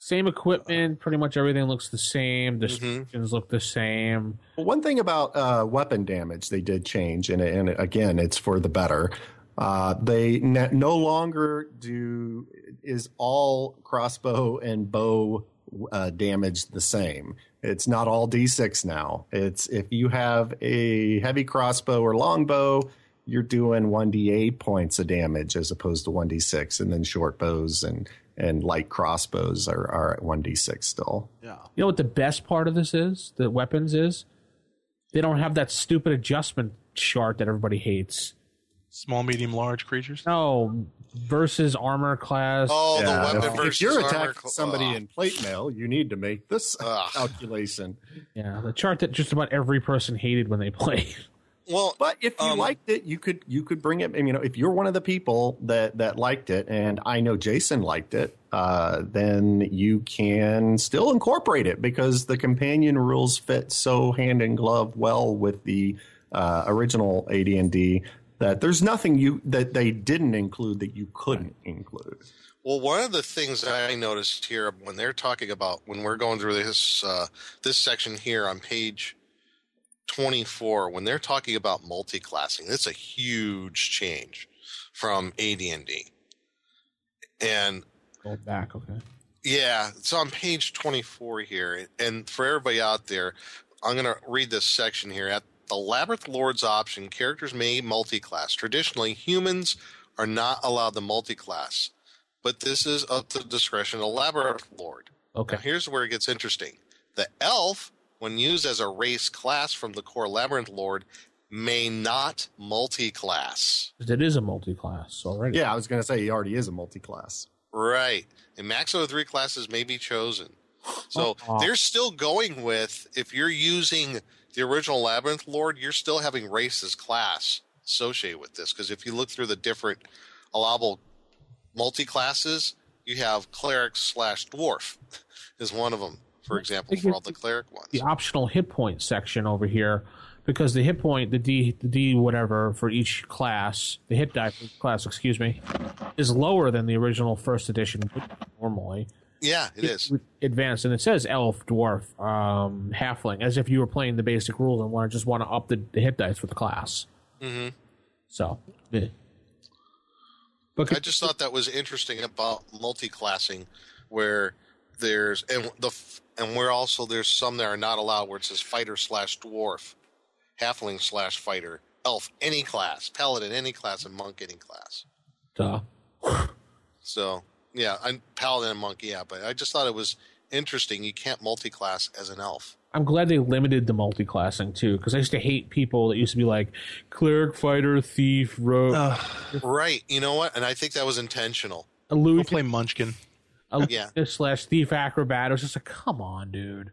Same equipment. Pretty much everything looks the same. Mm-hmm. Look the same. One thing about uh, weapon damage they did change, and, and again, it's for the better. Uh, they ne- no longer do is all crossbow and bow uh, damage the same. It's not all d6 now. It's if you have a heavy crossbow or longbow, you're doing 1d8 points of damage as opposed to 1d6, and then short bows and and light crossbows are, are at 1d6 still. Yeah. You know what the best part of this is? The weapons is they don't have that stupid adjustment chart that everybody hates. Small, medium, large creatures. No, versus armor class. Oh, Yeah, the weapon if, versus if you're armor attacking cl- somebody Ugh. in plate mail, you need to make this Ugh. calculation. Yeah, the chart that just about every person hated when they played. Well, But if you Um, liked it, you could you could bring it. I mean, you know, if you're one of the people that that liked it, and I know Jason liked it, uh, then you can still incorporate it because the companion rules fit so hand in glove well with the uh, original AD&D that there's nothing you that they didn't include that you couldn't include. Well, one of the things that I noticed here when they're talking about when we're going through this uh, this section here on page twenty four, when they're talking about multi-classing, it's a huge change from AD and D. And Go back, okay. yeah, it's on page 24 here. And for everybody out there, I'm going to read this section here. At the Labyrinth Lord's option, characters may multi-class. Traditionally, humans are not allowed to multi-class, but this is up to the discretion of the Labyrinth Lord. Okay. Now, here's where it gets interesting. The elf, when used as a race class from the core Labyrinth Lord, may not multi-class. It is a multi-class already. Yeah, I was going to say he already is a multi-class. Right. And maximum of three classes may be chosen. So oh, Aw. they're still going with if you're using the original Labyrinth Lord, you're still having race as class associated with this. Because if you look through the different allowable multi classes, you have cleric slash dwarf is one of them, for example, for all the cleric ones. the optional hit point section over here because the hit point, the D, the D whatever for each class, the hit die for each class, excuse me, is lower than the original first edition normally. Yeah, it is. Advanced, and it says elf, dwarf, um, halfling, as if you were playing the basic rules and want to just want to up the, the hit dice for the class. hmm So, yeah. but I just thought that was interesting about multi-classing, where there's and the and where also there's some that are not allowed, where it says fighter slash dwarf, halfling slash fighter, elf any class, paladin any class, and monk any class. Duh. So yeah, I'm paladin and monk, yeah, but I just thought it was interesting. You can't multi-class as an elf. I'm glad they limited the multi-classing too, because I used to hate people that used to be like cleric, fighter, thief, rogue, Right. You know what? And I think that was intentional. a Louis Go play Munchkin. A Yeah. slash thief acrobat. It was just like, come on, dude.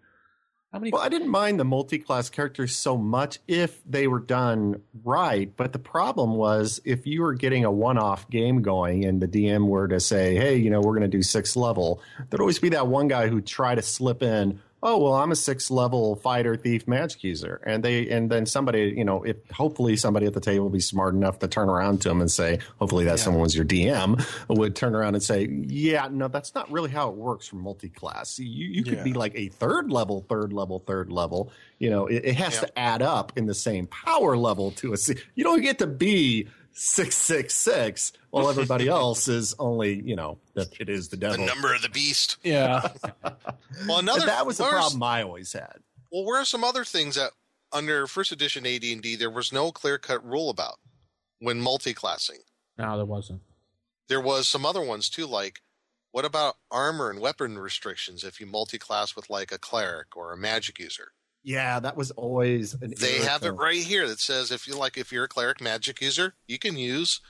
How many? Well, I didn't mind the multi-class characters so much if they were done right, but the problem was if you were getting a one-off game going and the DM were to say, "Hey, you know, we're going to do six level," there'd always be that one guy who'd try to slip in. Oh well, I'm a six level fighter, thief, magic user, and they and then somebody, you know, if hopefully somebody at the table will be smart enough to turn around to him and say, hopefully that someone was your DM, would turn around and say, yeah, no, that's not really how it works for multi-class. You you could Yeah. be like a third level, third level, third level. You know, it, it has to add up in the same power level to a. You don't get to be six six six while everybody else is only you know that it is the devil. The number of the beast. Yeah. Well, another And that was the problem I always had. Well, where are some other things that under first edition AD&D there was no clear cut rule about when multi-classing? No, there wasn't. There was some other ones too, like what about armor and weapon restrictions if you multi-class with like a cleric or a magic user? Yeah, that was always. An They have it right here that says if you like if you're a cleric magic user, you can use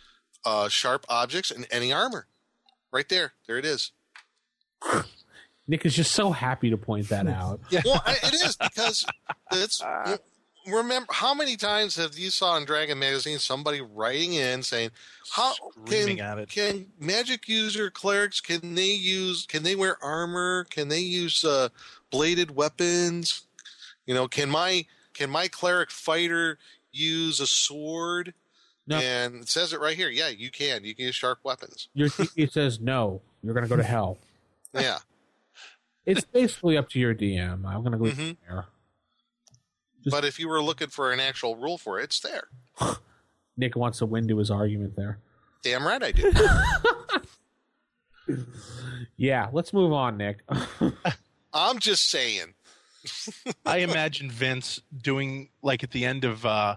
uh, sharp objects and any armor. Right there, there it is. Nick is just so happy to point that out. Well, it is because it's. Remember how many times have you saw in Dragon magazine somebody writing in saying, "How Screaming can at it. can magic user clerics can they use can they wear armor? Can they use uh, bladed weapons? You know, can my can my cleric fighter use a sword?" No. And it says it right here. Yeah, you can. You can use sharp weapons. Your it says no. You're going to go to hell. Yeah. It's basically up to your DM. I'm going to go Mhm. there. but if you were looking for an actual rule for it, it's there. Nick wants to win to his argument there. Damn right I do. Yeah, let's move on, Nick. I'm just saying. I imagine Vince doing like at the end of uh,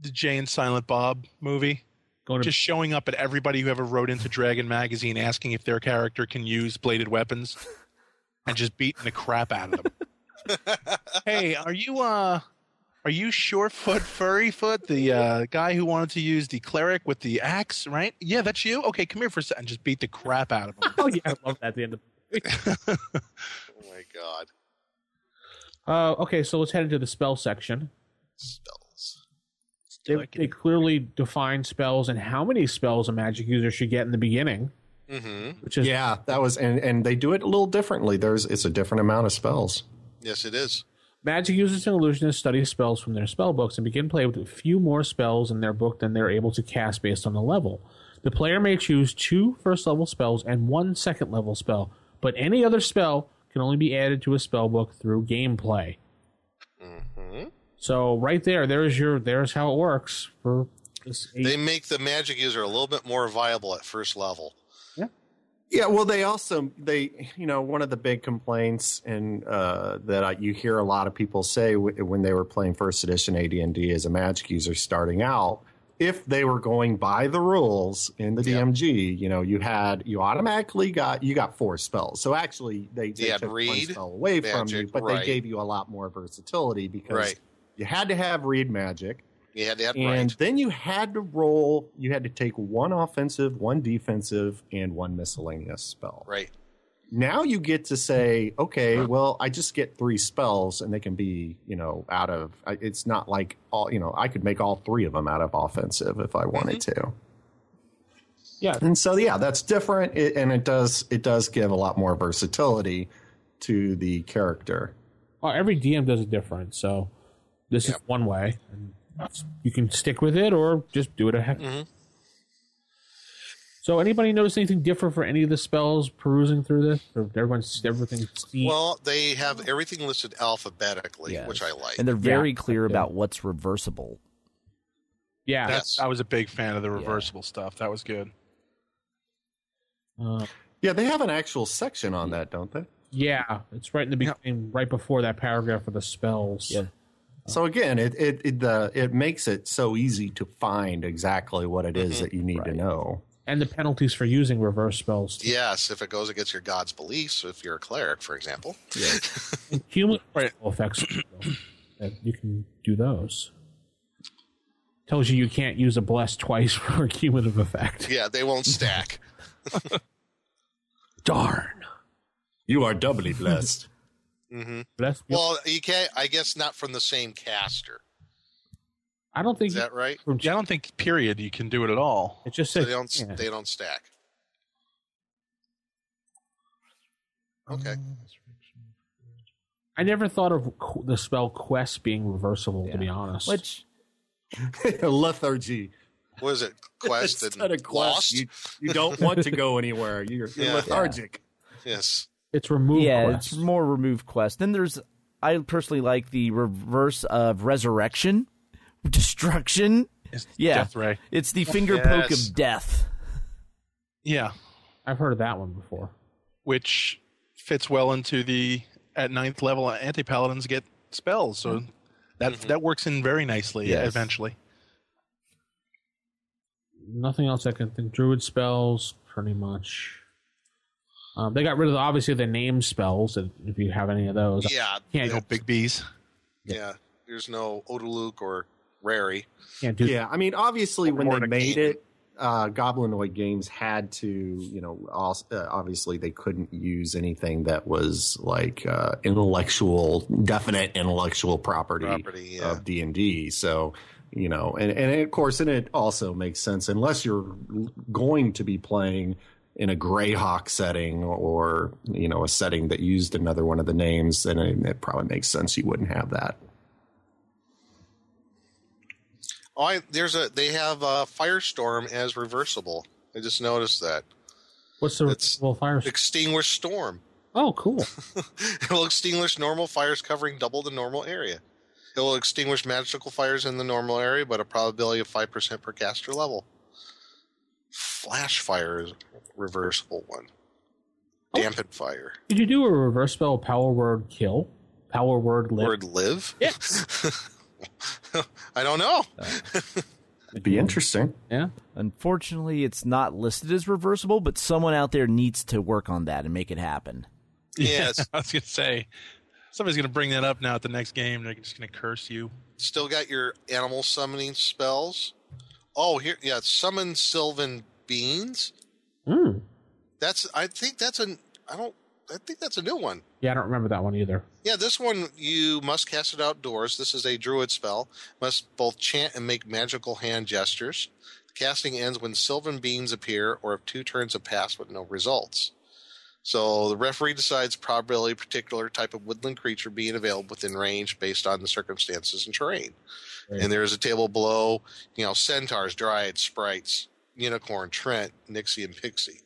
the Jay and Silent Bob movie, Going to just showing up at everybody who ever wrote into Dragon magazine asking if their character can use bladed weapons, and just beating the crap out of them. hey, are you uh, are you Surefoot Furryfoot, the uh, guy who wanted to use the cleric with the axe? Right? Yeah, that's you. Okay, come here for a second. Just beat the crap out of him. oh yeah, I love that at the end of Oh my god. Uh, okay, so let's head into the spell section. Spells. They, like they clearly define spells and how many spells a magic user should get in the beginning, Mm-hmm. which is Yeah, that was, and and they do it a little differently. There's it's a different amount of spells. Yes, it is. Magic users and illusionists study spells from their spell books and begin play with a few more spells in their book than they're able to cast based on the level. The player may choose two first level spells and one second level spell, but any other spell can only be added to a spell book through gameplay. Mm-hmm. So right there, there's your there's how it works for this. They make the magic user a little bit more viable at first level. Yeah. Yeah, well, they also they you know one of the big complaints and uh, that I, you hear a lot of people say w- when they were playing first edition AD&D as a Magic user starting out, if they were going by the rules in the Yeah. DMG, you know, you had you automatically got you got four spells. So actually, they, they Yeah, took one read, spell away from you, but right. they gave you a lot more versatility because Right. you had to have read magic. You had to have And then you had to roll, you had to take one offensive, one defensive, and one miscellaneous spell. Right. Now you get to say, okay, well, I just get three spells and they can be, you know, out of, it's not like all, you know, I could make all three of them out of offensive if I wanted to. Yeah. And so, yeah, that's different. It, and it does, it does give a lot more versatility to the character. Well, every DM does it different, so this is one way. And you can stick with it or just do it a heck. Mm-hmm. So, anybody notice anything different for any of the spells perusing through this? Or everyone's everything? Well, they have everything listed alphabetically, Yes. which I like. And they're very Yeah. clear about what's reversible. yeah, That's, I was a big fan of the reversible stuff. That was good. uh, Yeah, they have an actual section on that, don't they? yeah. It's right in the beginning, right before that paragraph for the spells. Yeah. So again, it it it, the, it makes it so easy to find exactly what it is that you need to know. And the penalties for using reverse spells. too. Yes, if it goes against your god's beliefs, if you're a cleric, for example. And cumulative effects. you can do those. Tells you you can't use a bless twice for a cumulative effect. Yeah, they won't stack. Darn. You are doubly blessed. mm-hmm. That's Well, you can't. I guess not from the same caster. I don't think Is that right? from Yeah, I don't think period you can do it at all. it just So says they don't. yeah. They don't stack. Um, okay. I never thought of the spell quest being reversible. To be honest, Which lethargy. What is it? Quest Instead and of quest, lost. you, you don't want to go anywhere. You're, you're Yeah. lethargic. Yes. it's removed. yeah, quest. it's more remove quest. Then there's I personally like the reverse of resurrection, destruction. It's Yeah, Death Ray. it's the finger poke of death. Yeah, I've heard of that one before. which fits well into the at ninth level uh, anti paladins get spells, so hmm. that hmm. that works in very nicely Yes. eventually. Nothing else I can think. Druid spells, pretty much. Um, they got rid of the, obviously the name spells. and If you have any of those, Yeah. can't No Bigby's. Yeah. There's no Otiluke or Rary. can't do. Yeah, I mean, obviously, when they made it, uh, Goblinoid Games had to, you know, als- uh, obviously they couldn't use anything that was like uh, intellectual, definite intellectual property, Property, yeah. of D and D. So, you know, and and of course, and it also makes sense unless you're going to be playing in a Greyhawk setting or you know a setting that used another one of the names, then it, it probably makes sense you wouldn't have that. Oh, I, there's a. They have uh, Firestorm as reversible. I just noticed that. What's the It's- well fire? Extinguish Storm. Oh, cool. it will extinguish normal fires covering double the normal area. It will extinguish magical fires in the normal area, but a probability of 5% per caster level. Flash fire is a reversible one. Dampen fire. Did you do a reverse spell power word kill? Power word live? Word live? Yes. I don't know. It'd be interesting. Yeah. Unfortunately, it's not listed as reversible, but someone out there needs to work on that and make it happen. Yes. I was gonna say somebody's gonna bring that up now at the next game. They're just gonna curse you. Still got your animal summoning spells. Oh, here, yeah, summon Sylvan Beings. Mm. That's, I think that's a, I don't, I think that's a new one. Yeah, I don't remember that one either. Yeah, this one you must cast it outdoors. This is a druid spell. Must both chant and make magical hand gestures. Casting ends when sylvan beings appear or if two turns have passed with no results. So the referee decides probability particular type of woodland creature being available within range based on the circumstances and terrain. And there is a table below, you know, centaurs, dryads, sprites, unicorn, treant, nixie, and pixie.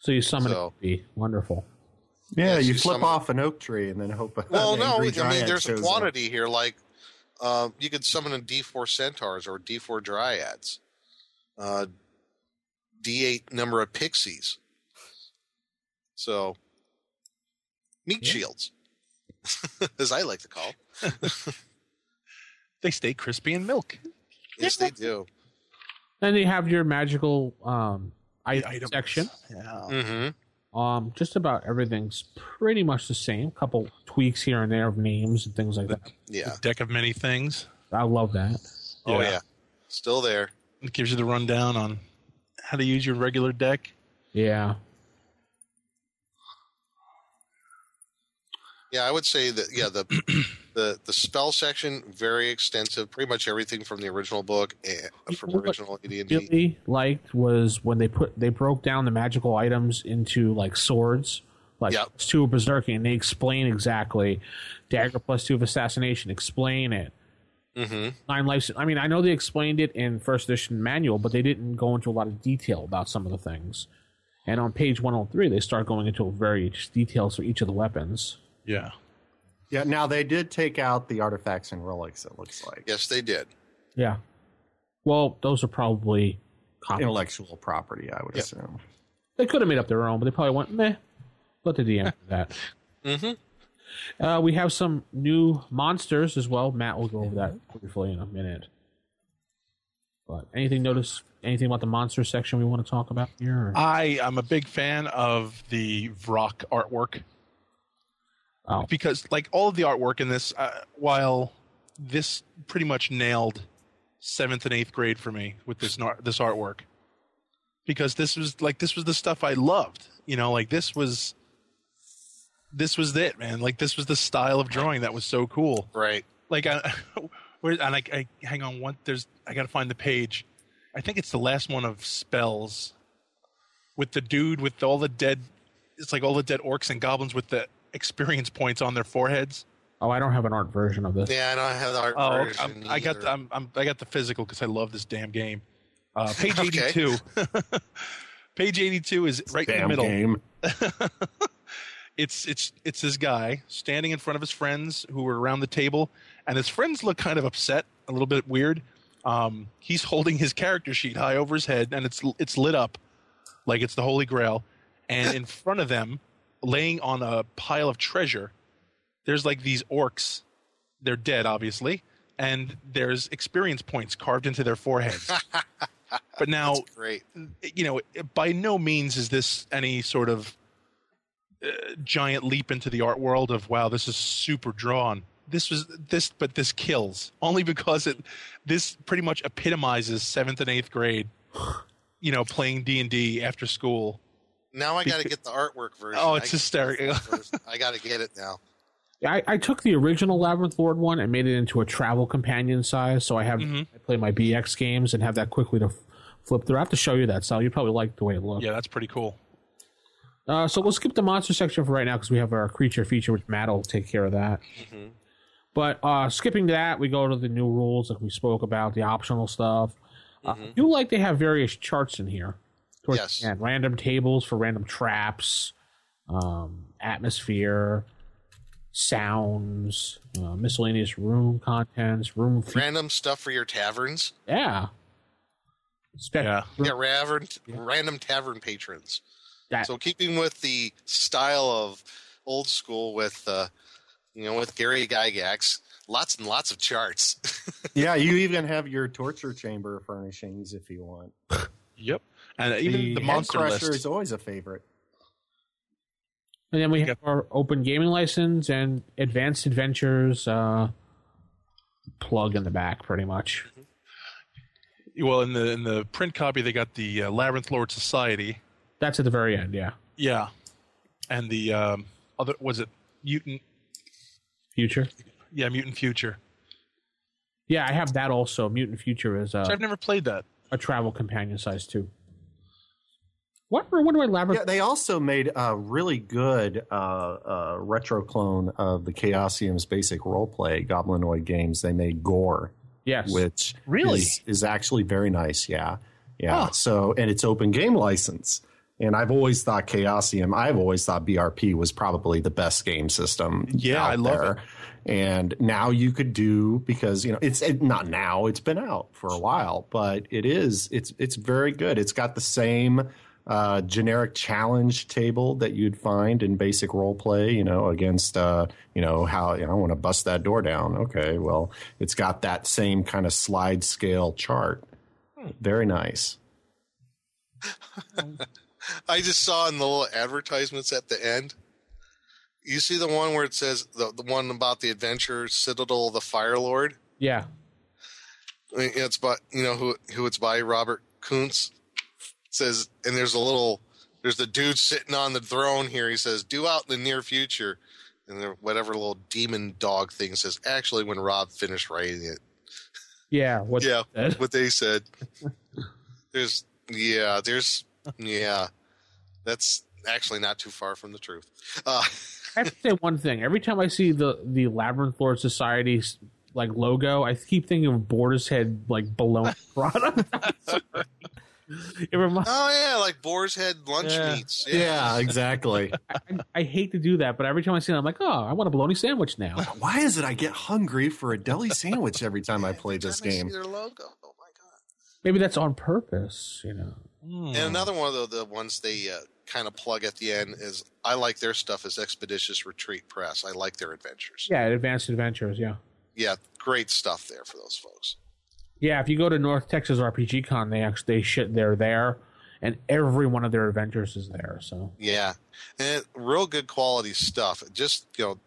So you summon So- it. Be wonderful. Yeah, you you flip summon- off an oak tree and then hope. an Well, no, angry I mean, there's a shows up. quantity here. Like, uh, you could summon a D4 centaurs or D4 dryads, uh, D8 number of pixies. So, meat shields, as I like to call. They stay crispy in milk. Yes, they do. Then you have your magical um, item section. Yeah. Mm-hmm. Um, just about everything's pretty much the same. A couple tweaks here and there of names and things like that. Yeah. Deck of many things. I love that. Oh Yeah. yeah. Still there. It gives you the rundown on how to use your regular deck. Yeah. Yeah, I would say that. Yeah, the the the spell section very extensive. Pretty much everything from the original book and from what original AD and D. Really liked was when they put they broke down the magical items into like swords, like Yep. two of berserking, and they explain exactly dagger plus two of assassination. Explain it. Mm-hmm. Nine lives. I mean, I know they explained it in first edition manual, but they didn't go into a lot of detail about some of the things. And on page 103, they start going into various details for each of the weapons. Yeah. Yeah, now they did take out the artifacts and relics. It looks like Yes, they did. Yeah. Well, those are probably copies. intellectual property. I would Yep. assume. They could have made up their own, but they probably went, meh, let the DM do that. Mm-hmm. Uh, we have some new monsters as well. Matt will go over that briefly in a minute. But anything notice? Anything about the monster section we want to talk about here? or- I am a big fan of the Vrock artwork oh, because, like, all of the artwork in this, uh, while this pretty much nailed seventh and eighth grade for me with this this artwork, because this was like this was the stuff I loved. You know, like this was this was it, man. Like this was the style of drawing that was so cool. Right. Like, I, where, and I, I hang on one. There's I got to find the page. I think it's the last one of spells, with the dude with all the dead. It's like all the dead orcs and goblins with the experience points on their foreheads. Oh, I don't have an art version of this. Yeah, I don't have the art Oh, version. I'm, I got the, I'm, I'm, I got the physical because I love this damn game. Uh, page 82. page 82 is right in the Damn middle. game. It's it's it's this guy standing in front of his friends who were around the table, and his friends look kind of upset, a little bit weird. Um, he's holding his character sheet high over his head, and it's it's lit up like it's the Holy Grail. And in front of them, laying on a pile of treasure, there's like these orcs. They're dead, obviously, and there's experience points carved into their foreheads. but now, Great. you know, by no means is this any sort of uh, giant leap into the art world of wow, this is super drawn. This was this, but this kills only because it this pretty much epitomizes seventh and eighth grade. You know, playing D and D after school. Now I got to get the artwork version. Oh, it's I- hysterical. I got to get it now. I, I took the original Labyrinth Lord one and made it into a travel companion size, so I have Mm-hmm. I play my BX games and have that quickly to f- flip through. I have to show you that, Sal. You probably like the way it looks. Yeah, that's pretty cool. Uh, so we'll skip the monster section for right now because we have our creature feature, which Matt will take care of that. Mm-hmm. But uh, skipping that, we go to the new rules like we spoke about, the optional stuff. Uh, I do like they have various charts in here. Towards Yes. the end. random tables for random traps, um, atmosphere, sounds, uh, miscellaneous room contents, room. Fe- Random stuff for your taverns. yeah. Spec- Yeah. Yeah, random, random tavern patrons. That- So keeping with the style of old school with, uh, you know, with Gary Gygax, lots and lots of charts. Yeah, you even have your torture chamber furnishings if you want. Yep, and even the, Head monster crusher list. is always a favorite. And then we have Yep. our open gaming license and advanced adventures uh, plug in the back, pretty much. Well, in the in the print copy, they got the uh, Labyrinth Lord Society. That's at the very end, yeah. Yeah, and the um, other was it Mutant? Future. Yeah, Mutant Future. Yeah, I have that also. Mutant Future is So uh, I've never played that. a travel companion size too. What what do I labyrinth? Yeah, they also made a really good uh, uh, retro clone of the Chaosium's basic roleplay Goblinoid games. They made Gore, yes. which Really? is, is actually very nice. Yeah, yeah. Huh. So and it's open game license. And I've always thought Chaosium. I've always thought BRP was probably the best game system. Yeah, out I love there. it. And now you could do because you know it's it, not now. It's been out for a while, but it is. It's it's very good. It's got the same uh, generic challenge table that you'd find in basic role play, you know, against, uh, you know, how, you know, I want to bust that door down. Okay. Well, it's got that same kind of slide scale chart. Very nice. I just saw in the little advertisements at the end. You see the one where it says the the one about the adventure Citadel of the Fire Lord. yeah. I mean, It's by you know who who it's by Robert Kuntz. Says and there's a little there's the dude sitting on the throne here. He says, "Due out in the near future," and there, whatever little demon dog thing says. Actually, when Rob finished writing it, Yeah. What yeah, what they said. There's yeah, there's yeah, that's actually not too far from the truth. Uh, I have to say one thing. Every time I see the the Labyrinth Lord Society's like logo, I keep thinking of Boar's Head like bologna product. It reminds. oh yeah, like Boar's Head lunch Yeah. meats. Yeah, exactly. I, I hate to do that, but every time I see it, I'm like, oh, I want a bologna sandwich now. Why is it I get hungry for a deli sandwich every time I play this Every time I game? see their logo. Oh my god! Maybe that's on purpose, you know. And another one of the, the ones they uh, kind of plug at the end is I like their stuff as Expeditious Retreat Press. I like their adventures. Yeah, Advanced Adventures. Yeah. Yeah, great stuff there for those folks. Yeah, if you go to North Texas RPG Con, they actually they shit they're there, and every one of their adventures is there. So Yeah, and it, real good quality stuff. Just you know,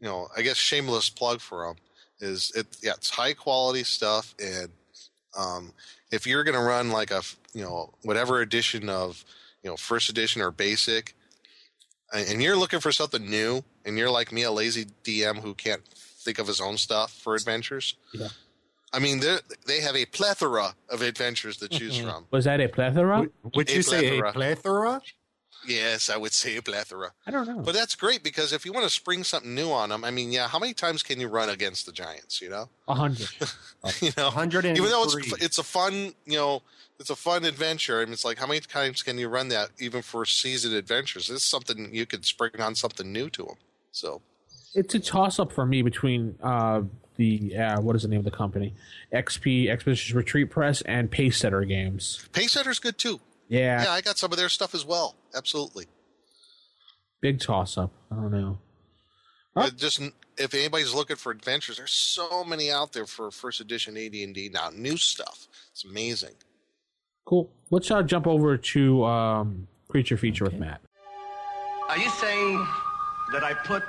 you know, I guess shameless plug for them is it. Yeah, it's high quality stuff, and um, if you're going to run like a you know whatever edition of you know first edition or basic, and and you're looking for something new, and you're like me, a lazy DM who can't think of his own stuff for adventures. Yeah. I mean, they they have a plethora of adventures to choose from. Was that a plethora? Would A you say a plethora. plethora? Yes, I would say a plethora. I don't know. But that's great because if you want to spring something new on them, I mean, yeah, how many times can you run against the Giants? You know, A hundred. you know, 103. even though it's it's a fun, you know, it's a fun adventure. I mean, it's like how many times can you run that even for seasoned adventures? It's something you could spring on something new to them. So it's a toss up for me between uh, the uh, what is the name of the company? XP Expeditious Retreat Press and Pacesetter Games. Pacesetter's good too. Yeah, Yeah, I got some of their stuff as well. Absolutely. big toss up. I don't know. But just if anybody's looking for adventures, there's so many out there for first edition AD&D now. New stuff. It's amazing. Cool. Let's uh, jump over to um, Creature Feature with Matt. Are you saying that I put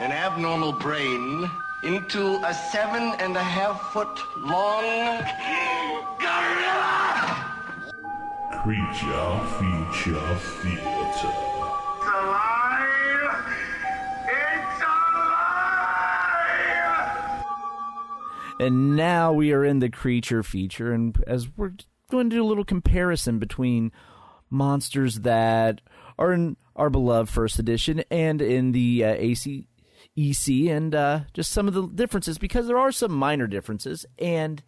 an abnormal brain into a seven and a half foot long gorilla? Creature Feature Theater. It's alive! It's alive! And now we are in the creature feature, and as we're going to do a little comparison between monsters that are in our beloved first edition and in the uh, AC EC, and uh, just some of the differences because there are some minor differences, and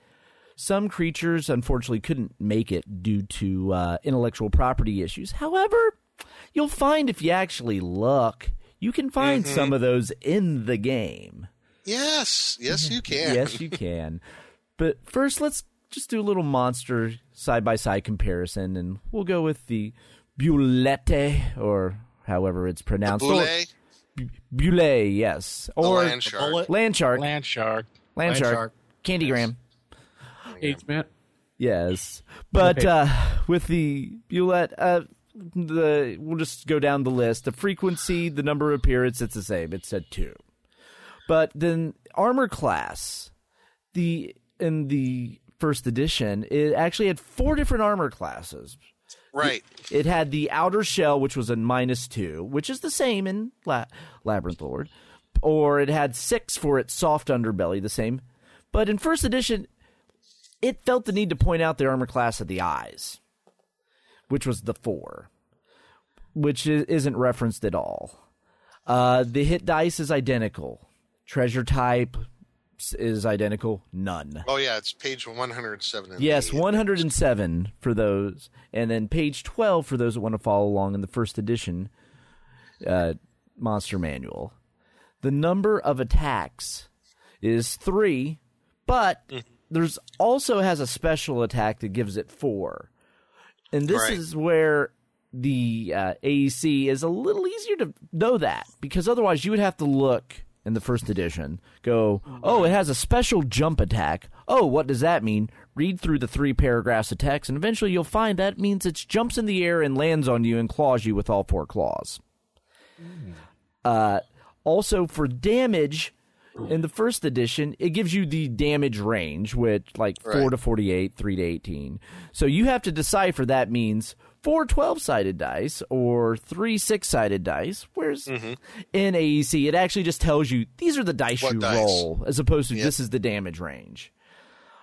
some creatures unfortunately couldn't make it due to uh, intellectual property issues. However, you'll find if you actually look, you can find Mhm. some of those in the game. Yes, yes, you can. Yes, you can. But first, let's just do a little monster side by side comparison, and we'll go with the Bulette, or however it's pronounced. Boule? Or- yes. Or land shark. Land shark. Land shark. Land Land shark. shark. Candygram. Eight, Matt. Yes. But Okay. uh, with the Bulette, uh, the we'll just go down the list. The frequency, the number of appearance, it's the same. It's at two. But then armor class, the in the first edition, it actually had four different armor classes. Right. It had the outer shell, which was a minus two, which is the same in La- Labyrinth Lord, or it had six for its soft underbelly, the same. But in first edition, it felt the need to point out the armor class of the eyes, which was the four, which isn't referenced at all. Uh, the hit dice is identical. Treasure type is identical. None. Oh yeah, it's page 107. Yes, 107 for those. And then page 12 for those that want to follow along in the first edition uh, monster manual. The number of attacks is three, but Mm-hmm. there's also has a special attack that gives it four. And this Right. is where the uh, AEC is a little easier to know that because otherwise you would have to look in the first edition, go, oh, it has a special jump attack. Oh, what does that mean? Read through the three paragraphs of text, and eventually you'll find that means it jumps in the air and lands on you and claws you with all four claws. Uh, also, for damage, in the first edition, it gives you the damage range, which like four to forty-eight, three to eighteen. So you have to decipher that means four 12-sided dice or three six-sided dice. Whereas in AEC, it actually just tells you these are the dice Mm-hmm. What you dice? roll, as opposed to Yep. this is the damage range.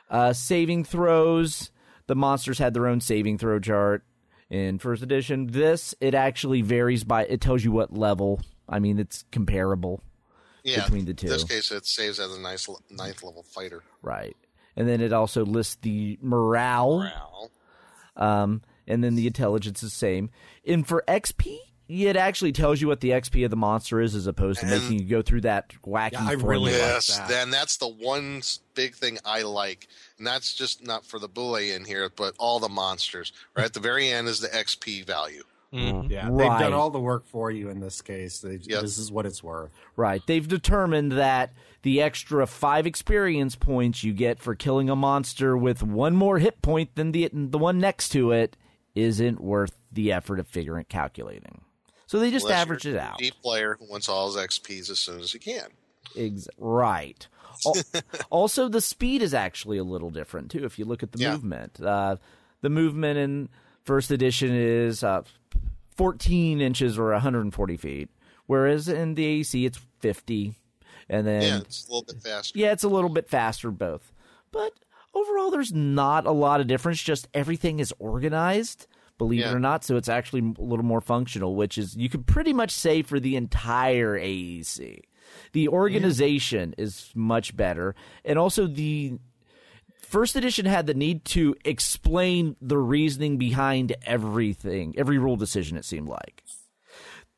Uh, saving throws. The monsters had their own saving throw chart in first edition. This it actually varies by. It tells you what level. I mean, it's comparable yeah, between the two. In this case, it saves as a nice ninth level fighter. Right. And then it also lists the morale. Morale. Um, and then the intelligence is the same. And for XP, it actually tells you what the XP of the monster is as opposed to And- making you go through that wacky Yeah, I formula. really like that. then that's the one big thing I like, and that's just not for the bully in here, but all the monsters. Right at the very end is the XP value. Mhm. Yeah, they've Right. done all the work for you in this case. They, Yep. This is what it's worth. Right. They've determined that the extra five experience points you get for killing a monster with one more hit point than the the one next to it isn't worth the effort of figuring calculating. So they just Unless average it out. Deep player who wants all his XPs as soon as he can. Ex- right. Also, the speed is actually a little different too. If you look at the Yeah. movement, uh, the movement in first edition is uh, 14 inches or 140 feet, whereas in the AEC it's 50, and then yeah, it's a little bit faster. yeah, it's a little bit faster both. But overall, there's not a lot of difference. Just everything is organized, believe Yeah. it or not. So it's actually a little more functional, which is you could pretty much say for the entire AEC. The organization is much better, and also the first edition had the need to explain the reasoning behind everything, every rule decision. It seemed like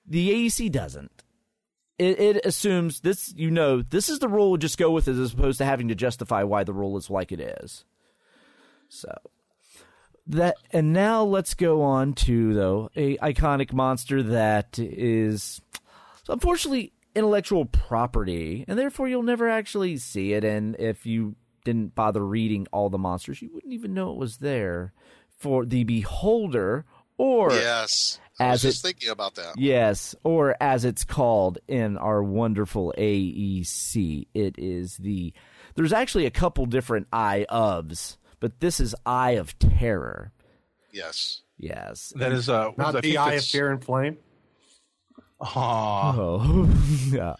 the AEC doesn't it, it assumes this you know this is the rule just go with it as opposed to having to justify why the rule is like it is. So that and now let's go on to though a iconic monster that is unfortunately intellectual property and therefore you'll never actually see it and if you didn't bother reading all the monsters you wouldn't even know it was there. For the beholder or Yes. I as was just it- thinking about that. Yes, or as it's called in our wonderful AEC, it is the. There's actually a couple different eye ofs, but this is Eye of Terror. Yes. Yes. That is uh, Not I the Eye of Fear and Flame. Aw. Oh, yeah.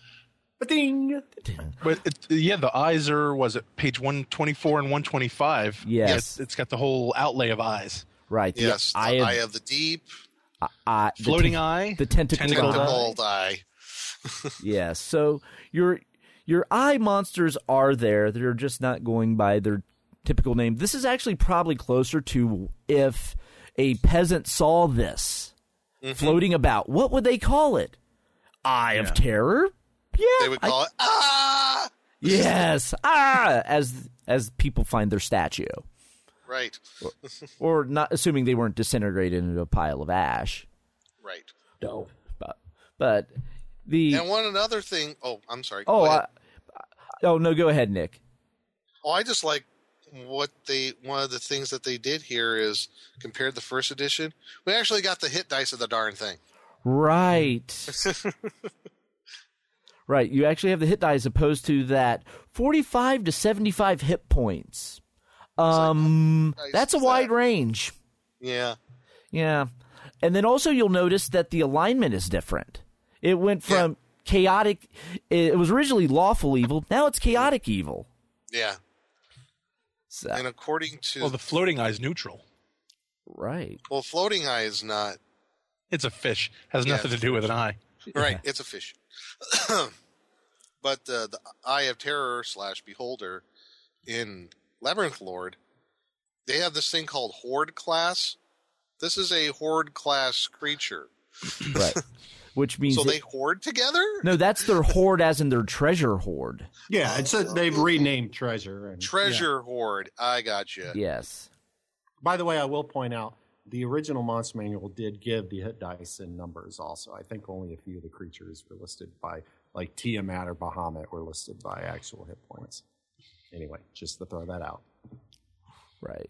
Ding. But it, yeah, the eyes are was it page one twenty four and one twenty five? Yes. it's, it's got the whole outlay of eyes. Right. the Yes. The Eye eye, of, of the deep, eye- the Floating ten- eye, the tentacled tentacled eye. eye. Yes. So your your eye monsters are there. They're just not going by their typical name. This is actually probably closer to if a peasant saw this Mm-hmm. floating about. What would they call it? Eye of terror? Yeah. They would call it ah. Yes. ah, as as people find their statue, Right. or not assuming they weren't disintegrated into a pile of ash. Right. No. But but the And one another thing. Oh, I'm sorry. oh I, oh no, go ahead, Nick. Oh, I just like what they. One of the things that they did here is compared the first edition. We actually got the hit dice of the darn thing. Right. right. You actually have the hit die as opposed to that 45 to 75 hit points. Um, nice that's a is wide range. Yeah. Yeah. And then also you'll notice that the alignment is different. It went from chaotic, it was originally lawful evil, now it's chaotic evil. Yeah. So, And according to Well, the floating eye is neutral. right. well, floating eye is not It's a fish. Has Yeah, nothing to do with an eye. right. It's a fish. but uh, the Eye of Terror slash Beholder in Labyrinth Lord, they have this thing called Hoard class. This is a Hoard class creature. Right. Which means So that- they hoard together? no, that's their hoard as in their treasure hoard. Yeah, it's a, oh. they've renamed Treasure. And, Treasure Hoard. I got you. Yes. By the way, I will point out the original monster manual did give the hit dice in numbers. Also, I think only a few of the creatures were listed by, like Tiamat or Bahamut, were listed by actual hit points. Anyway, just to throw that out. Right.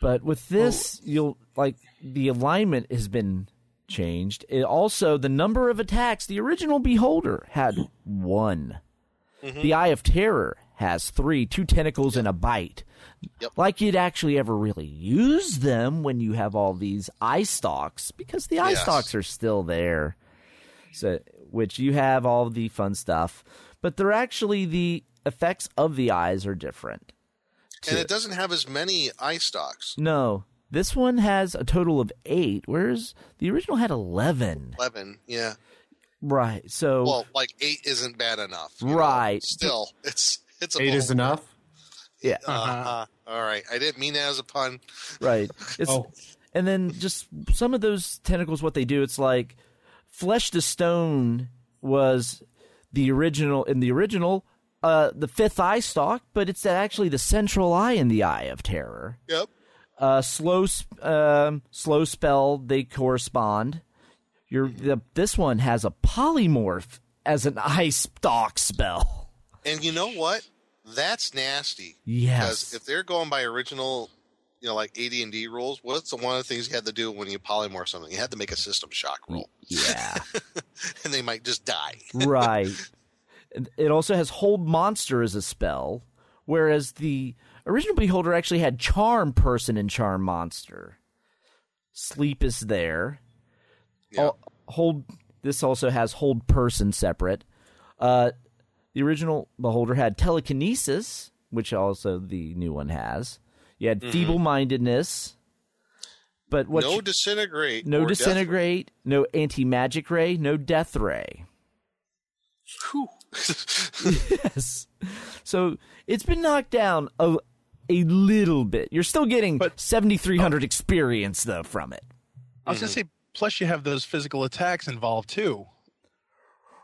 But with this, you'll like the alignment has been changed. It also the number of attacks. The original Beholder had one. Mm-hmm. The Eye of Terror has three, two tentacles and a bite. Yep. Like you'd actually ever really use them when you have all these eye stalks, because the eye Yes. stalks are still there. So, which you have all the fun stuff, but they're actually the effects of the eyes are different. And it doesn't have as many eye stalks. No, this one has a total of eight, whereas the original had eleven. 11, yeah. Right. So Well, like 8 isn't bad enough. you know? Right. Still, it's it's a Eight is bold- enough. yeah. Uh-huh. All right. I didn't mean that as a pun. Right. It's Oh. and then just some of those tentacles. What they do, it's like flesh to stone was the original in the original. Uh, the fifth eye stalk, but it's actually the central eye in the eye of terror. Yep. uh, slow um, slow spell they correspond your the, this one has a polymorph as an eye stalk spell And you know what? That's nasty. Yes. Because if they're going by original, you know, like AD&D rules, what's the one of the things you had to do when you polymorph something? You had to make a system shock roll. yeah and they might just die. right And it also has hold monster as a spell whereas the original beholder actually had charm person and charm monster sleep is there Al- hold this also has hold person separate. Uh, the original beholder had telekinesis, which also the new one has. You had Mhm. feeble mindedness, but what no you- disintegrate. no disintegrate, no anti magic ray, no death ray. yes. So it's been knocked down a, a little bit. You're still getting 7,300 experience, though, from it. I was gonna say, plus you have those physical attacks involved too.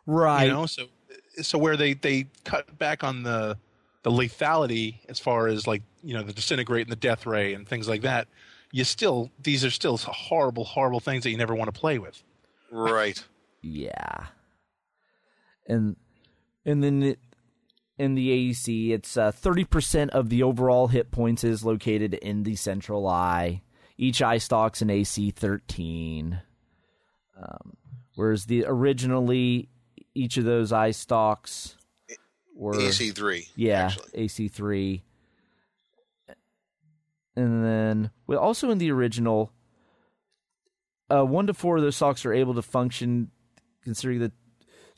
Right. You know, so so where they they cut back on the the lethality as far as like you know the disintegrate and the death ray and things like that. You still these are still horrible, horrible things that you never want to play with. Right. Yeah. And and then it, in the AEC, it's uh, 30% of the overall hit points is located in the central eye. Each eye stalk's an AC 13. Um, whereas the originally each of those eye stalks were AC3, Yeah, AC 3. And then well, also in the original uh, one to four of those stalks are able to function considering that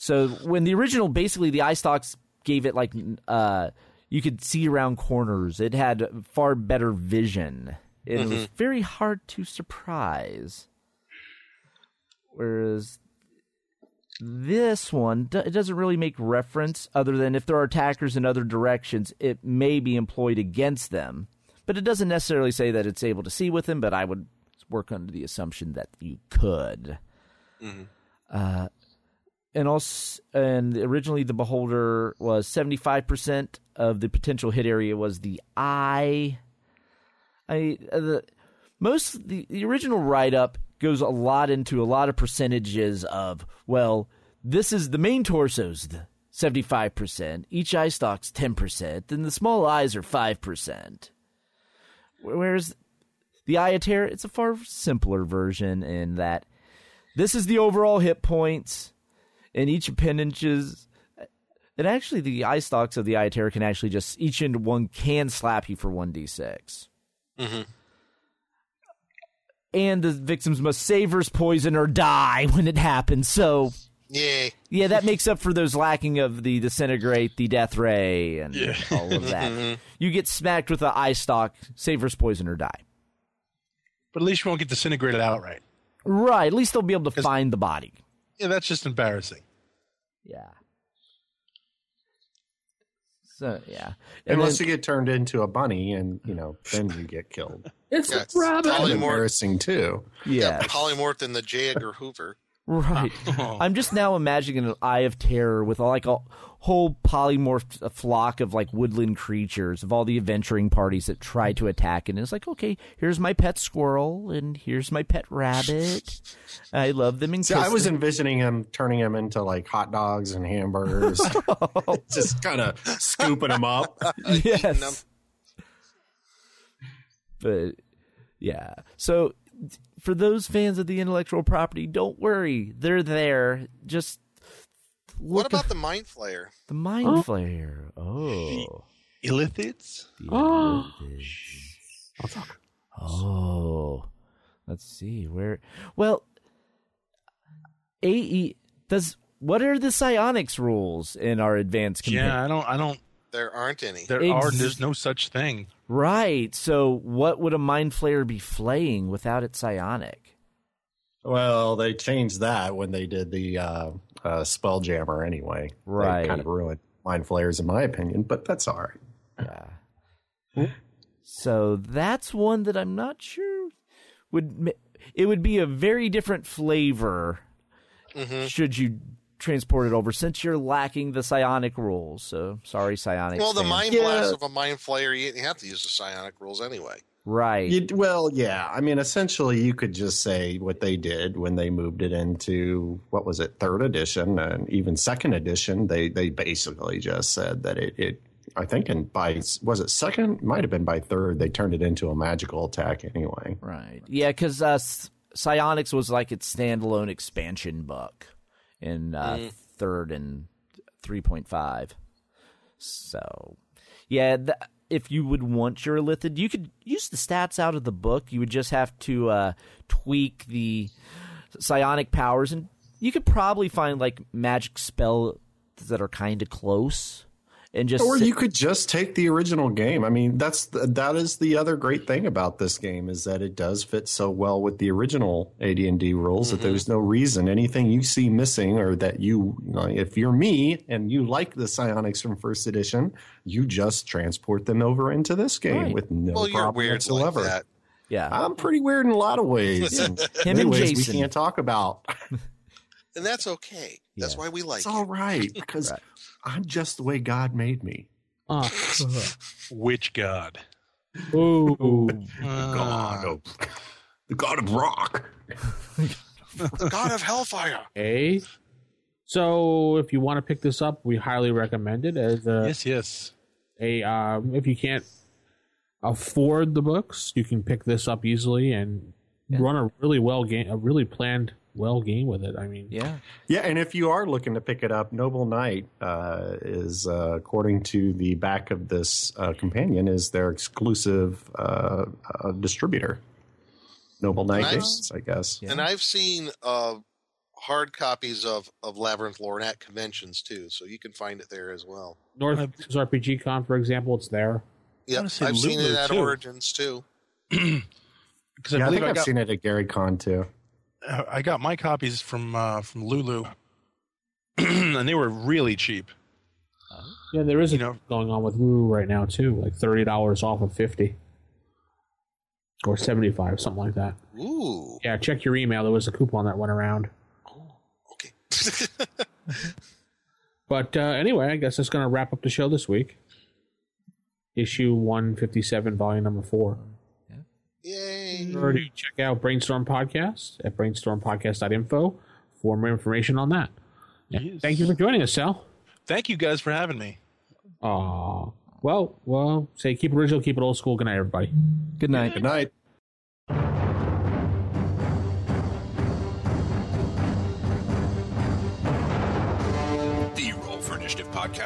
so when the original basically the eye stalks gave it like uh you could see around corners. It had far better vision. It was Mhm. very hard to surprise. Whereas this one it doesn't really make reference other than if there are attackers in other directions it may be employed against them. But it doesn't necessarily say that it's able to see with them but i would work under the assumption that you could. Uh, and also, and originally the beholder was seventy five percent of the potential hit area was the eye. I uh, the most the, the original write up goes a lot into a lot of percentages of well, this is the main torso's the seventy five percent, each eye stalk's ten percent, and the small eyes are five percent. Whereas the Ayater, it's a far simpler version in that this is the overall hit points, and each appendages. And actually, the eye stalks of the Ayater can actually just each into one can slap you for one d six. Mm-hmm. And the victims must savors poison or die when it happens. So Yay. yeah, that makes up for those lacking of the disintegrate, the death ray, and Yeah. all of that. Mhm. you get smacked with the eye stalk, savors poison or die. But at least you won't get disintegrated outright. Right. At least they'll be able to find the body. Yeah, that's just embarrassing. Yeah. So yeah, And Unless then- you get turned into a bunny and, you know, then you get killed. It's Yeah, a rabbit. That's embarrassing too. yeah, polymorphed in the J. Edgar Hoover. Right. Oh. I'm just now imagining an eye of terror with like a whole polymorphed flock of like woodland creatures of all the adventuring parties that try to attack it. And it's like, okay, here's my pet squirrel and here's my pet rabbit. I love them and See, I was them. envisioning him turning him into like hot dogs and hamburgers, oh. just kind of scooping them up. yes. But yeah, so for those fans of the intellectual property, don't worry, they're there. Just What about at the Mind Flayer? the mind oh. flare. Oh, Illithids? Oh. Illithids. I'll talk. Oh. Let's see where. Well, AE does. What are the psionics rules in our advanced? compa- Yeah, I don't. I don't. There aren't any. There Ex- are. There's no such thing. Right. So, what would a mind flayer be flaying without its psionic? Well, they changed that when they did the uh, uh, Spelljammer anyway. Right. kind of ruined mind flayers, in my opinion, but that's all right. Yeah. So that's one that I'm not sure would it would be a very different flavor Mhm. should you transport it over since you're lacking the psionic rules. So sorry, psionic. Well, the fans. Mind Yeah. Blast of a Mind Flayer, you have to use the psionic rules anyway. right. You, well, yeah. I mean, essentially, you could just say what they did when they moved it into what was it, third edition and even second edition. They they basically just said that it. it I think in by was it second? Might have been by third. They turned it into a magical attack anyway. Right. Yeah, because uh, Psionics was like its standalone expansion book in uh, Mm. third and 3.5. So, yeah, th- if you would want your Illithid, you could use the stats out of the book. You would just have to uh, tweak the psionic powers, and you could probably find like magic spells that are kind of close. And just or you could just take the original game. I mean, that's the, that is the other great thing about this game is that it does fit so well with the original AD&D rules that mm-hmm. there's no reason anything you see missing or that you, you know, if you're me and you like the psionics from first edition, you just transport them over into this game Right. with no well, you're problem weird whatsoever. like that. yeah, I'm pretty weird in a lot of ways. and Him many and ways Jason. we can't talk about. And that's okay. That's Yeah. why we like it. It's all right because Right. I'm just the way God made me. Uh, Which god? ooh. God of the God of Rock. The God of Hellfire. Okay. So if you want to pick this up, we highly recommend it as a, yes, yes. a um, if you can't afford the books, you can pick this up easily and run a really well game, a really planned well game with it. I mean, yeah. Yeah, and if you are looking to pick it up, Noble Knight uh, is, uh, according to the back of this uh, companion, is their exclusive uh, uh, distributor. Noble Knight Nice. Games, I guess. Yeah. And I've seen uh, hard copies of, of Labyrinth Lord at conventions too, so you can find it there as well. North RPG Con, for example, it's there. Yeah, I've seen it Lulu, at too. Origins too. Because I Yeah, I think I, I've got seen it at Gary Con too. I got my copies from uh, from Lulu, and they were really cheap. Yeah, there is a You know- going on with Lulu right now too, like thirty dollars off of fifty or seventy five, something like that. Ooh, Yeah, check your email. There was a coupon that went around. okay. But uh, anyway, I guess that's going to wrap up the show this week. Issue 157, volume number four. Yay! Remember to check out Brainstorm Podcast at brainstormpodcast.info for more information on that. Yes. Thank you for joining us, Sal. Thank you guys for having me. Aw. Well, well, say keep original, keep it old school. Good night, everybody. Good night. Good night.